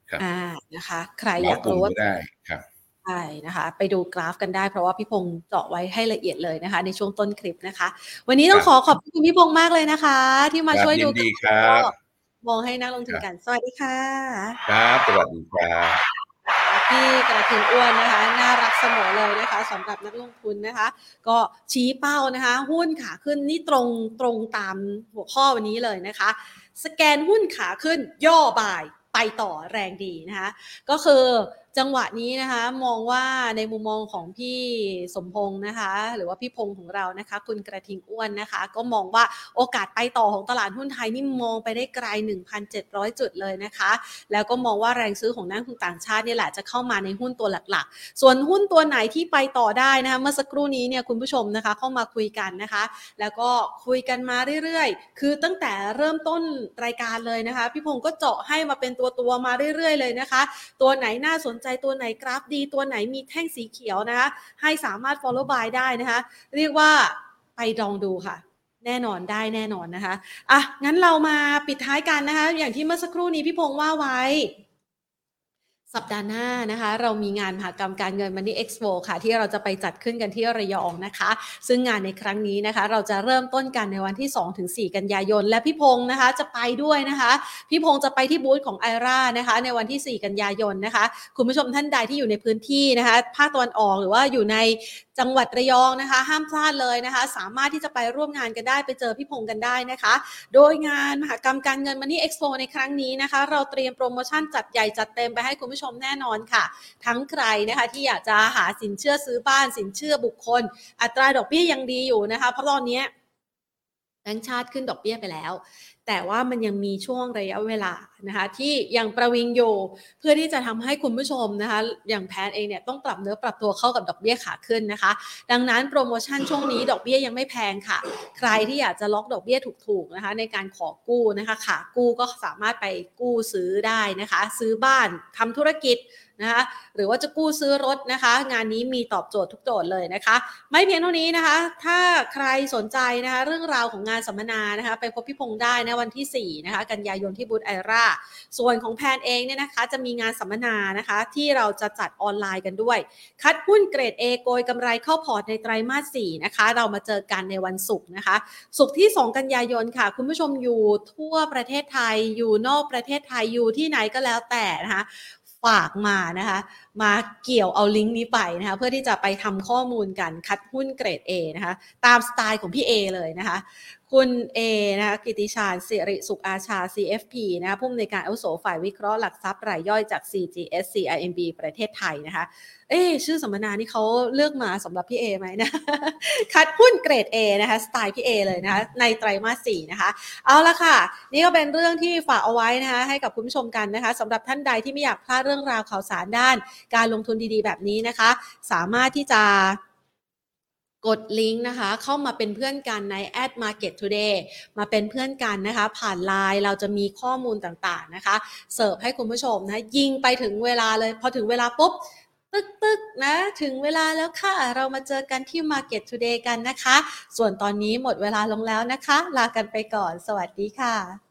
ครับ อ่านะคะ ใครหมออยากกลุ่มรู้ว่าก็ได้ครับ ใช่นะคะ ไปดูกราฟกันได้เพราะว่าพี่พงษ์เจาะไว้ให้ละเอียดเลยนะคะ ในช่วงต้นคลิปนะคะ วันนี้ต้องครับขอขอบคุณพี่พงษ์มากเลยนะคะ ที่มาครับช่วยดูยินดีครับมองให้นักลงทุนกันสวัสดีค่ะ ครับสวัสดีครับพี่กระทิงอ้วนนะคะ น่ารักเสมอเลยนะคะสำหรับนักลงทุนนะคะ ก็ชี้เป้านะคะ หุ้นขาขึ้นนี่ตรงตรงตามหัวข้อวันนี้เลยนะคะ สแกนหุ้นขาขึ้นย่อบ่ายไปต่อแรงดีนะคะ ก็คือ จังหวะนี้นะคะมองว่าในมุมมองของพี่สมพงษ์นะคะ หรือว่าพี่พงษ์ของเรานะคะ คุณกระทิงอ้วนนะคะ ก็มองว่าโอกาสไปต่อของตลาดหุ้นไทยนี่มองไปได้ไกล 1,700 จุดเลยนะคะ แล้วก็มองว่าแรงซื้อของนักลงทุนต่างชาตินี่แหละจะเข้ามาในหุ้นตัวหลักๆ ส่วนหุ้นตัวไหนที่ไปต่อได้นะคะเมื่อสักครู่นี้เนี่ยคุณผู้ชมนะคะเข้ามาคุยกันนะคะ แล้วก็คุยกันมาเรื่อยๆ คือตั้งแต่เริ่มต้นรายการเลยนะคะ พี่พงศ์ก็เจาะให้มาเป็นตัวตัวๆมาเรื่อยๆ เลยนะคะ ตัวไหนน่าสนใจตัวไหนกราฟดีตัวไหนมีแท่งสีเขียวนะคะ ให้สามารถ follow by ได้นะคะ เรียกว่าไปลองดูค่ะ แน่นอนได้แน่นอนนะคะอะงั้นเรามาปิดท้ายกันนะคะ อย่างที่เมื่อสักครู่นี้พี่พงษ์ว่าไว้ สัปดาห์หน้านะคะ เรามีงานมหากรรมการเงิน Money Expo ค่ะ ที่เราจะไปจัดขึ้นกันที่ระยองนะคะ ซึ่งงานในครั้งนี้นะคะ เราจะเริ่มต้นกันในวันที่ 2-4 กันยายน และพี่พงศ์นะคะจะไปด้วยนะคะ พี่พงศ์จะไปที่บูธของไอรานะคะ ในวันที่ 4 กันยายนนะคะ คุณผู้ชมท่านใดที่อยู่ในพื้นที่นะคะ ภาคตะวันออกหรือว่าอยู่ใน จังหวัดระยองนะคะ ห้ามพลาดเลยนะคะ สามารถที่จะไปร่วมงานกันได้ไปเจอพี่พงษ์กันได้นะคะ โดยงานมหกรรมการเงิน Money Expo ในครั้งนี้นะคะ เราเตรียมโปรโมชั่นจัดใหญ่จัดเต็มไปให้คุณผู้ชมแน่นอนค่ะ ทั้งใครนะคะที่อยากจะหาสินเชื่อซื้อบ้านสินเชื่อบุคคล อัตราดอกเบี้ยยังดีอยู่นะคะ เพราะตอนนี้แบงก์ชาติขึ้นดอกเบี้ยไปแล้ว แต่ว่ามันยังมีช่วงระยะเวลา นะคะที่ยังประวิงอยู่เพื่อที่จะทำให้คุณผู้ชมนะคะอย่างแพนเองเนี่ยต้องปรับเนื้อปรับตัวเข้ากับดอกเบี้ยขาขึ้นนะคะ ดังนั้นโปรโมชั่นช่วงนี้ดอกเบี้ยยังไม่แพงค่ะ ใครที่อยากจะล็อกดอกเบี้ยถูกๆนะคะในการขอกู้นะคะขากู้ก็สามารถไปกู้ซื้อได้นะคะ ซื้อบ้านทำธุรกิจนะคะหรือว่าจะกู้ซื้อรถนะคะ งานนี้มีตอบโจทย์ทุกโจทย์เลยนะคะ ไม่เพียงเท่านี้นะคะ ถ้าใครสนใจนะคะเรื่องราวของงานสัมมนานะคะ ไปพบพี่พงษ์ได้นะวันที่4นะคะกันยายนที่บูธไอราส่วนของแพนเองเนี่ยนะคะ จะมีงานสัมมนานะคะ ที่เราจะจัดออนไลน์กันด้วย คัดหุ้นเกรด A โกยกำไรเข้าพอร์ตในไตรมาส4นะคะ เรามาเจอกันในวันศุกร์นะคะ ศุกร์ที่ 2 กันยายนค่ะ คุณผู้ชมอยู่ทั่วประเทศไทยอยู่นอกประเทศไทยอยู่ที่ไหนก็แล้วแต่นะคะฝากมานะคะ มาเกี่ยวเอาลิงก์นี้ไปนะคะ เพื่อที่จะไปทำข้อมูลกันคัดหุ้นเกรด A นะคะ ตามสไตล์ของพี่ A เลยนะคะ คุณ A นะคะกิติชาญสิริสุขอาชา CFP นะคะผู้อำนวยการอาวุโสฝ่ายวิเคราะห์หลักทรัพย์รายย่อยจาก CGS CIMB ประเทศไทยนะคะเอ๊ะชื่อสัมมนานี่เขาเลือกมาสำหรับพี่เอไหมนะ คัดหุ้นเกรด A นะคะสไตล์พี่เอเลยนะคะในไตรมาส4นะคะ เอาละค่ะ นี่ก็เป็นเรื่องที่ฝากเอาไว้นะคะให้กับคุณผู้ชมกันนะคะสำหรับท่านใดที่ไม่อยากพลาดเรื่องราวข่าวสารด้าน การลงทุนดีๆ แบบนี้นะคะ สามารถที่จะ กดลิงก์นะคะ เข้ามาเป็นเพื่อนกันใน at market today มาเป็นเพื่อนกันนะคะ ผ่านไลน์เราจะมีข้อมูลต่างๆนะคะ เสิร์ฟให้คุณผู้ชมนะ ยิงไปถึงเวลาเลย พอถึงเวลาปุ๊บ ตึกตึกนะ ถึงเวลาแล้วค่ะ เรามาเจอกันที่ Market Today กันนะคะ ส่วนตอนนี้หมดเวลาลงแล้วนะคะ ลากันไปก่อน สวัสดีค่ะ